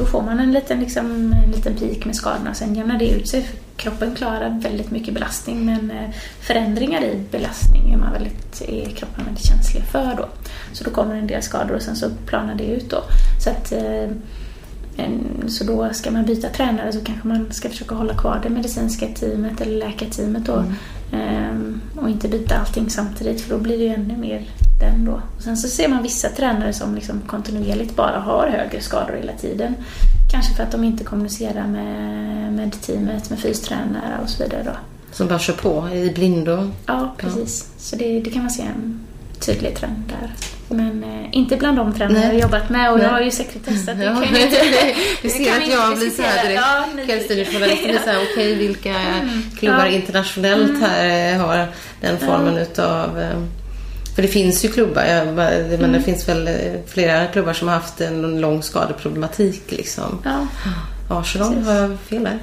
då får man en liten, liksom, en liten peak med skadorna sen jämnar det ut sig. Kroppen klarar väldigt mycket belastning men eh, förändringar i belastning är, man väldigt, är kroppen väldigt känslig för då. Så då kommer en del skador och sen så planar det ut då. Så, att, eh, så då ska man byta tränare så kanske man ska försöka hålla kvar det medicinska teamet eller läkarteamet då. Mm. Och inte byta allting samtidigt för då blir det ju ännu mer den då. Och sen så ser man vissa tränare som liksom kontinuerligt bara har högre skador hela tiden. Kanske för att de inte kommunicerar med, med teamet, med fystränare och så vidare då. Som bara kör på i blindo? Ja, precis. Ja. Så det, det, kan man se en, tydlig trend där. Men eh, inte bland de trender jag har jobbat med och Nej. jag har ju sekretessat. Ja. kan jag inte- Du ser att jag blir så här direkt. Ja, här, okej vilka klubbar Ja. Mm. internationellt här eh, har den formen utav eh, för det finns ju klubbar, jag, men Mm. det finns väl eh, flera klubbar som har haft en lång skadeproblematik liksom. Ja. Arsenal, Precis. har jag fel där?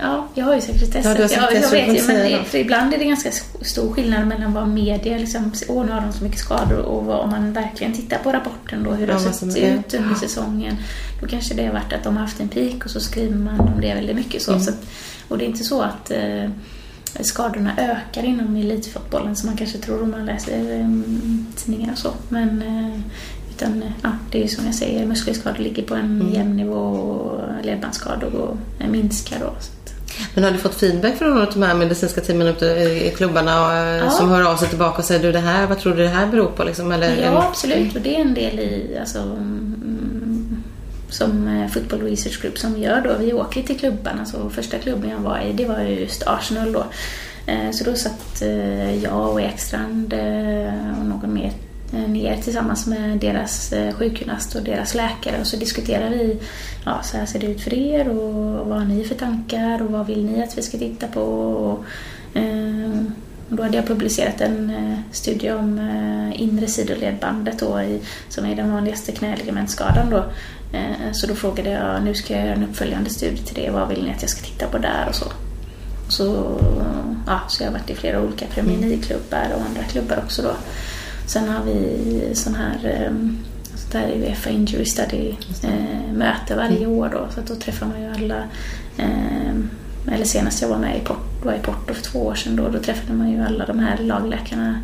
Ja, jag har ju sekretess. Ja, jag, jag vet ju, men det, för ibland är det ganska stor skillnad mellan vad media liksom, åh nu har de så mycket skador och vad, om man verkligen tittar på rapporten då hur det Ja, har sett ut under säsongen. Då kanske det har varit att de har haft en peak och så skriver man om det väldigt mycket Mm. så. så att, och det är inte så att eh, skadorna ökar inom elitfotbollen som man kanske tror om man läser eh, tidningar och så. Men eh, utan, eh, ja, det är ju som jag säger, muskelskador ligger på en Mm. jämn nivå och ledbandsskador och, eh, minskar då. Men har du fått feedback från någon av de här medicinska teamen ute i klubbarna eh, Ja. som hör av sig tillbaka och säger du det här, vad tror du det här beror på liksom? Eller, Ja, absolut. Och det är en del i, alltså, mm, som eh, Football Research Group som vi gör då. Vi åker till klubbarna. Så första klubben jag var i, det var just Arsenal då. Eh, så då satt eh, jag och Ekstrand och någon mer ner tillsammans med deras sjukgymnast och deras läkare och så diskuterar vi, ja så här ser det ut för er och vad har ni för tankar och vad vill ni att vi ska titta på och, och då hade jag publicerat en studie om inre sidoledbandet då i, som är den vanligaste knäligamentskadan då. Eh, så då frågade jag, nu ska jag göra en uppföljande studie till det, vad vill ni att jag ska titta på där och så. Så, ja, så jag har varit i flera olika Premier League-klubbar och andra klubbar också då. Sen har vi sån här um, sånt här Uefa Injury Study eh, möte varje år då. Så att då träffar man ju alla. Eh, eller senast jag var med i Porto, var i Porto för två år sedan då. Då träffade man ju alla de här lagläkarna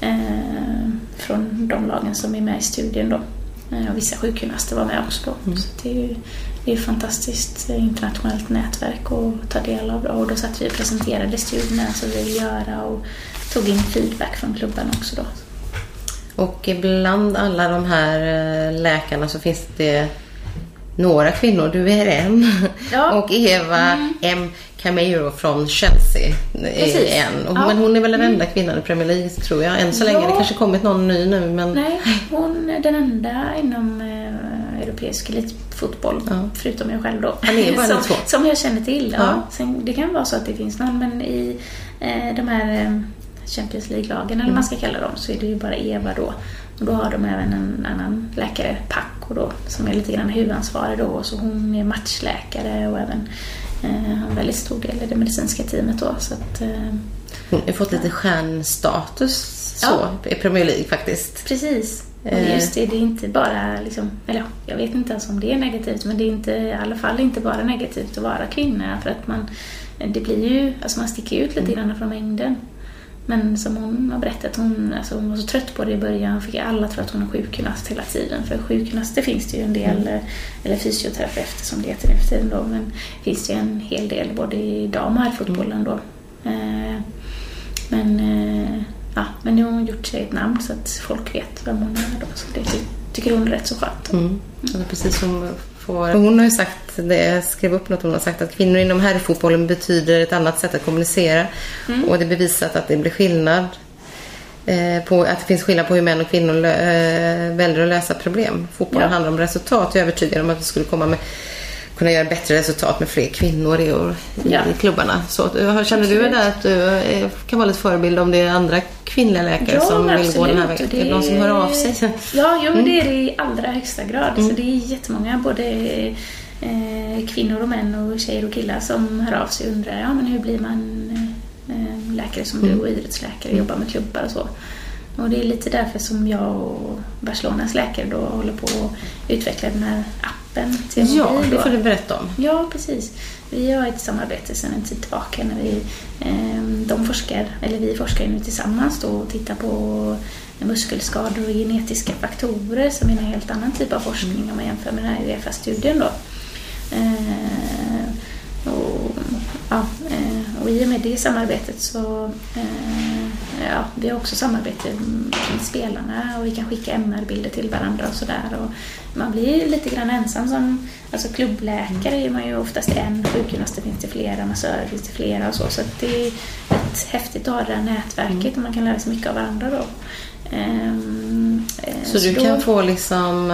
eh, från de lagen som är med i studien då. Eh, och vissa sjukgymnaster var med också då. Så det är ju det är ett fantastiskt internationellt nätverk att ta del av. Och då satt vi och presenterade studierna som vi vill göra och tog in feedback från klubben också då. Och bland alla de här eh, läkarna så finns det några kvinnor. Du är en. Ja. Mm. Och Eva M. Camero från Chelsea Precis. en. Och, Ja. Mm. Men hon är väl den enda kvinnan i Premier League tror jag. Än så länge. Ja. Det kanske kommit någon ny nu. Men Nej, hon är den enda inom eh, europeisk elitfotboll, Ja. förutom jag själv då. Som, som jag känner till. Ja. Sen, det kan vara så att det finns någon, men i eh, de här eh, Champions League-lagen, eller Mm. man ska kalla dem, så är det ju bara Eva då. Och då har de även en annan läkare, Paco då, som är lite grann huvudansvarig då. Så hon är matchläkare och även en väldigt stor del i det medicinska teamet då. Så att, eh, hon har fått lite stjärnstatus så, Ja. i Premier League faktiskt. Precis. Och Eh. just det, det är inte bara liksom, eller ja, jag vet inte ens om det är negativt, men det är inte, i alla fall inte bara negativt att vara kvinna för att man, det blir ju, alltså man sticker ut lite grann från mängden. Men som hon har berättat, hon, alltså hon var så trött på det i början, fick alla tro att hon är sjukgymnast hela tiden. För sjukgymnaster finns det ju en del, eller fysioterapeuter som det heter nu för tiden då, men finns det ju en hel del både i dam och herrfotbollen då. Eh, men, eh, ja, men nu har hon gjort sig ett namn så att folk vet vem hon är då. Så det ty- tycker hon är rätt så skönt. Mm. Alltså precis som får... Hon har ju sagt, det, jag skrev upp något hon har sagt, att kvinnor inom herrfotbollen betyder ett annat sätt att kommunicera. Mm. Och det är bevisat att det blir skillnad. Eh, på, att det finns skillnad på hur män och kvinnor lö, eh, väljer att lösa problem. Fotbollen Ja. handlar om resultat. Jag är övertygad om att vi skulle komma med, kunna göra bättre resultat med fler kvinnor i, i, Ja. i klubbarna. Så, eh, känner du Absolut. där att du eh, kan vara lite förebild om det är andra kvinnliga läkare som men vill gå den här absolut. vägen? Och Är det någon som hör av sig? Mm. Ja, jo, men det är det i allra högsta grad. Så det är jättemånga, både eh, kvinnor och män och tjejer och killar som hör av sig och undrar ja, men hur blir man eh, läkare som Mm. du och idrottsläkare och jobbar med klubbar och så. Och det är lite därför som jag och Barcelonas läkare då håller på att utveckla den här appen till Ja, det får du berätta om. Ja, precis. Vi har ett samarbete sedan en tid tillbaka när vi, eh, de forskar, eller vi forskar nu tillsammans då och tittar på muskelskador och genetiska faktorer som är en helt annan typ av forskning om man jämför med den här Uefa-studien då. Eh, och, ja, eh, och i och med det samarbetet så ja, vi har också samarbete med spelarna och vi kan skicka MR-bilder till varandra och sådär. Man blir lite grann ensam som alltså klubbläkare är man ju oftast en, sjukgymnaster finns det flera, massörer finns det flera och så. Så det är rätt häftigt att ha det här nätverket och man kan lära sig mycket av varandra då. Så, så, du då... kan få liksom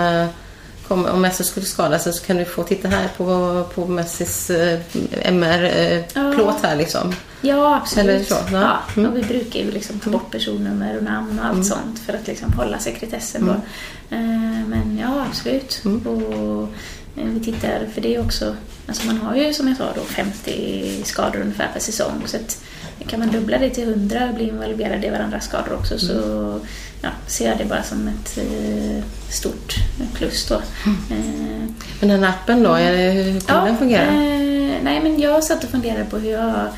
eh, om Messi skulle skada sig så kan du få titta här på, på Messis eh, MR-plåt eh, här liksom. Ja, absolut. Eller så, ja. ja mm. och vi brukar ju liksom ta bort personnummer och namn och allt mm. sånt för att liksom hålla sekretessen. Mm. Eh, men ja, absolut. Mm. Och eh, vi tittar, för det är också, alltså man har ju som jag sa då 50 skador ungefär per säsong. Så att kan man dubbla det till 100 och bli involverad i varandras skador också så mm. Ja, ser jag det bara som ett eh, stort plus då. Mm. Eh, men den appen då, är det, hur kommer ja, den fungera? Eh, nej men jag satt och funderade på hur jag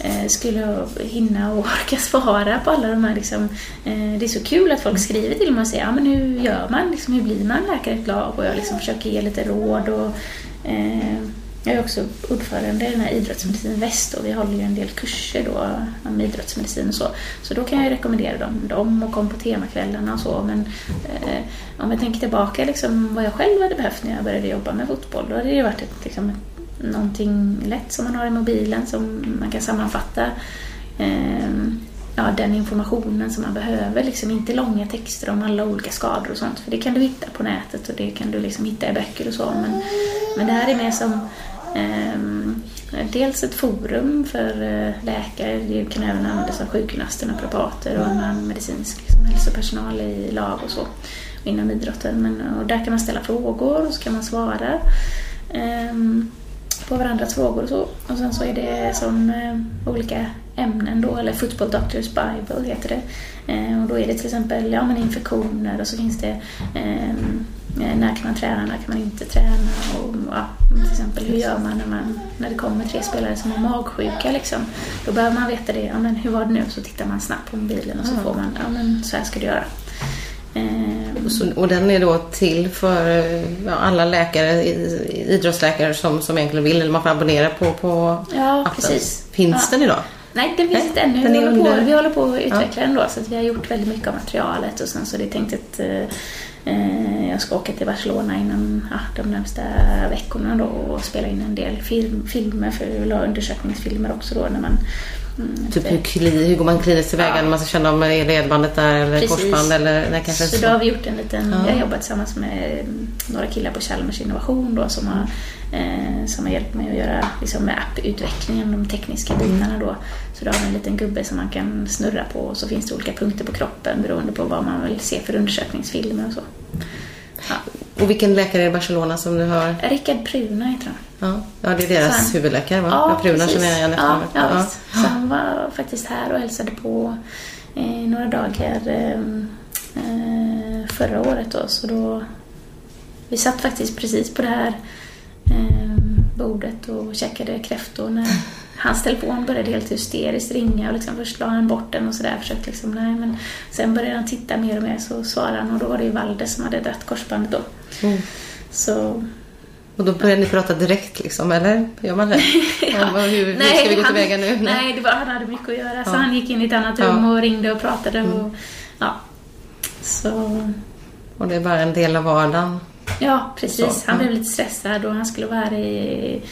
eh, skulle hinna och orka svara på alla de här liksom, eh, Det är så kul att folk skriver till mig och säger ja, men hur gör man, liksom, hur blir man läkare ett lag? Och jag liksom försöker ge lite råd och eh, jag är också ordförande i den här idrottsmedicin väst och vi håller ju en del kurser då om idrottsmedicin och så. Så då kan jag rekommendera dem, dem och kom på temakvällarna och så. Men eh, om jag tänker tillbaka liksom vad jag själv hade behövt när jag började jobba med fotboll, då hade det ju varit ett, liksom, ett, någonting lätt som man har i mobilen som man kan sammanfatta. Eh, ja, den informationen som man behöver. Liksom inte långa texter om alla olika skador och sånt. För det kan du hitta på nätet och det kan du liksom hitta i böcker och så. Men, men det här är mer som Ehm, dels ett forum för eh, läkare, det kan även användas av sjukgymnaster, naprapater och annan medicinsk liksom, hälsopersonal i lag och så inom idrotten. Men, eh, och där kan man ställa frågor och så kan man svara um, på varandras frågor och så. Och sen så är det som eh, olika ämnen då, eller Football Doctors Bible heter det. Ehm, och då är det till exempel ja, men infektioner och så finns det um, när kan man träna, när kan man inte träna? Och, ja, till exempel hur gör man när, man när det kommer tre spelare som har magsjuka? Liksom? Då behöver man veta det. Ja, men hur var det nu? Så tittar man snabbt på mobilen och så får man, ja men så här ska du göra. Eh, och, så, och den är då till för ja, alla läkare, idrottsläkare som, som egentligen vill, eller man får abonnera på, på ja, appen. Precis. Finns ja. den idag? Nej, den finns inte ännu. Vi håller, på, vi håller på att utveckla ja. den då, så vi har gjort väldigt mycket av materialet och sen så är det tänkt ett Eh, jag ska åka till Barcelona inom ja, de närmsta veckorna då och spela in en del film, filmer, för vi vill ha undersökningsfilmer också då när man Mm, typ hur, hur går man kliniskt tillväga ja. när man ska känna om det är ledbandet där eller Precis. korsband eller nej, kanske så. så då har vi gjort en liten, ja. jag har jobbat tillsammans med några killar på Chalmers Innovation då som har, eh, som har hjälpt mig att göra liksom, med apputvecklingen, de tekniska mm. bitarna då. Så då har vi en liten gubbe som man kan snurra på och så finns det olika punkter på kroppen beroende på vad man vill se för undersökningsfilmer och så. Ja. Och vilken läkare i Barcelona som du har? Rickard Pruna heter han. Ja, ja det är deras han, huvudläkare va? Ja, Pruna känner jag igen ja, ja, ja. Så han var faktiskt här och hälsade på eh, några dagar eh, eh, förra året då. Så då vi satt faktiskt precis på det här eh, bordet och käkade kräftor när hans telefon började helt hysteriskt ringa och liksom först la han bort den och sådär. Försökte liksom, nej men sen började han titta mer och mer så svarade han och då var det ju Valde som hade dragit korsbandet då. Mm. Så och då började ni prata direkt liksom, eller? Gör man det? ja. Hur, hur nej, ska vi gå tillväga nu? Nej, det var, han hade mycket att göra. Ja. Så han gick in i ett annat rum och ringde och pratade. Mm. Och, ja. Så... och det är bara en del av vardagen? Ja, precis. Så, han blev lite stressad och han skulle vara här i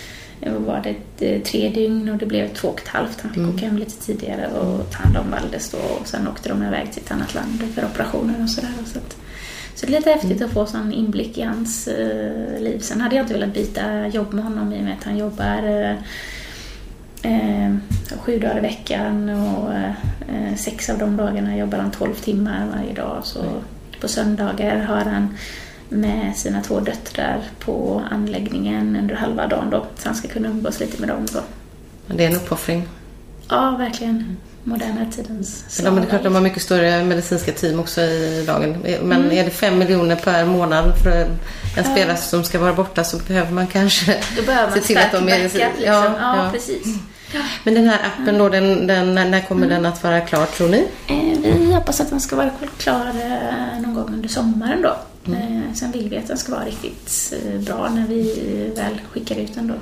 var det eh, tre dygn och det blev två och ett halvt. Han fick mm. åka hem lite tidigare och ta hand om Valdes då och sen åkte de iväg till ett annat land för operationer och sådär. Så, att, så det är lite häftigt mm. att få sån inblick i hans uh, liv. Sen hade jag inte velat byta jobb med honom i och med att han jobbar uh, uh, sju dagar i veckan och sex av de dagarna jobbar han tolv timmar varje dag. Så mm. på söndagar har han med sina två döttrar på anläggningen under halva dagen då. Så han ska kunna umgås lite med dem då. Det är en uppoffring. Ja, verkligen. Moderna tidens slavar. Ja, det är klart de har mycket större medicinska team också i lagen. Men mm. är det fem miljoner per månad för en ja. spelare som ska vara borta så behöver man kanske Då behöver man se till att de är... Backup, liksom. ja, ja, ja, precis. Men den här appen då, den, den, när kommer mm. den att vara klar tror ni? Eh, vi hoppas att den ska vara klar eh, någon gång under sommaren då. Mm. Eh, sen vill vi att den ska vara riktigt bra när vi väl skickar ut den då.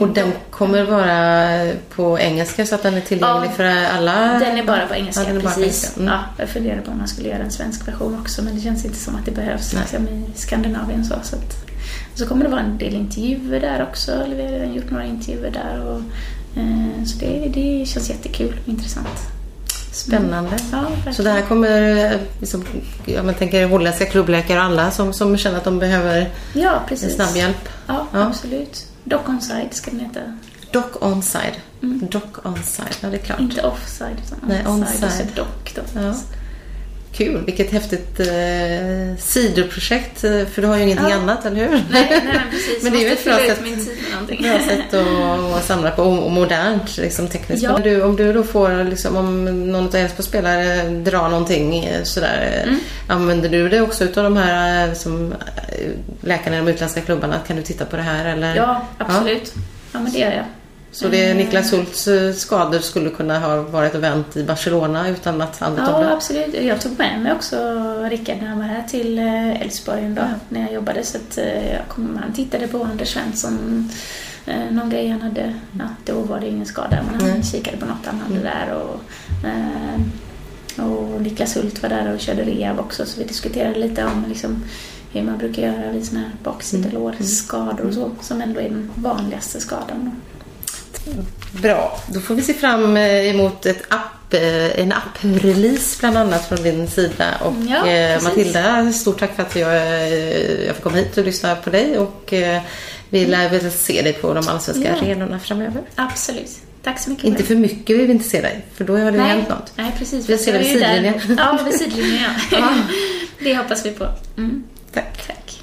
Och den kommer vara på engelska så att den är tillgänglig Ja, för alla? Den är bara på engelska, Ja, bara på precis. engelska. Mm. Ja, jag funderar på om man skulle göra en svensk version också men det känns inte som att det behövs Nej. liksom, i Skandinavien. Så, så, att, så kommer det vara en del intervjuer där också. Eller vi har redan gjort några intervjuer där. Och, så det, det känns jättekul och intressant. Spännande. Ja, verkligen. Så det här kommer, eh, liksom, ja, man tänker holländska klubbläkare och alla som, som känner att de behöver Ja, precis. snabb hjälp. Ja, Ja. absolut. Dock onside ska den heta. Doc onside. Doc onside, ja det är klart. Mm. Inte offside utan Nej, onside. och så onside. dock då. Ja. Kul, vilket häftigt eh, sidoprojekt. eh, För du har ju ingenting Ja. annat, eller hur? Nej, nej, men precis. Men det är ju ett bra sätt, bra sätt att, att samla på och och modernt liksom, tekniskt. Ja. Men du, om du då får, liksom, om någon av Elfsborgs spelare drar någonting eh, sådär. Mm. Använder du det också utav de här som, eh, läkarna i de utländska klubbarna? Kan du titta på det här? Eller? Ja, absolut. Ja, men det gör jag. Så det Eh, Niklas Hults eh, skador skulle kunna ha varit och vänt i Barcelona utan att han vet om Ja, det? absolut. Jag tog med mig också Rickard när han var här till eh, Elfsborg en dag Ja. när jag jobbade. Så att jag kom, han tittade på Anders Svensson, eh, någon grej han hade. Ja, då var det ingen skada, men han Nej. kikade på något han hade där. Och, eh, och Niklas Hult var där och körde rehab också, så vi diskuterade lite om liksom, hur man brukar göra vid sådana här baksidolårsskador och så, som ändå är den vanligaste skadan. Bra, då får vi se fram eh, emot ett app, eh, en app-release bland annat från din sida. Och Ja, eh. Matilda, stort tack för att jag, jag får komma hit och lyssna på dig. Och eh, vi lär väl se dig på de allsvenska Ja. arenorna framöver. Absolut. Tack så mycket. Inte för mycket vill vi inte se dig, för då har det nej, hänt något. Nej, precis. Vi ser dig vid sidlinjen. Ja, vid sidlinjen ja. Ja. Det hoppas vi på. Mm. Tack. Tack.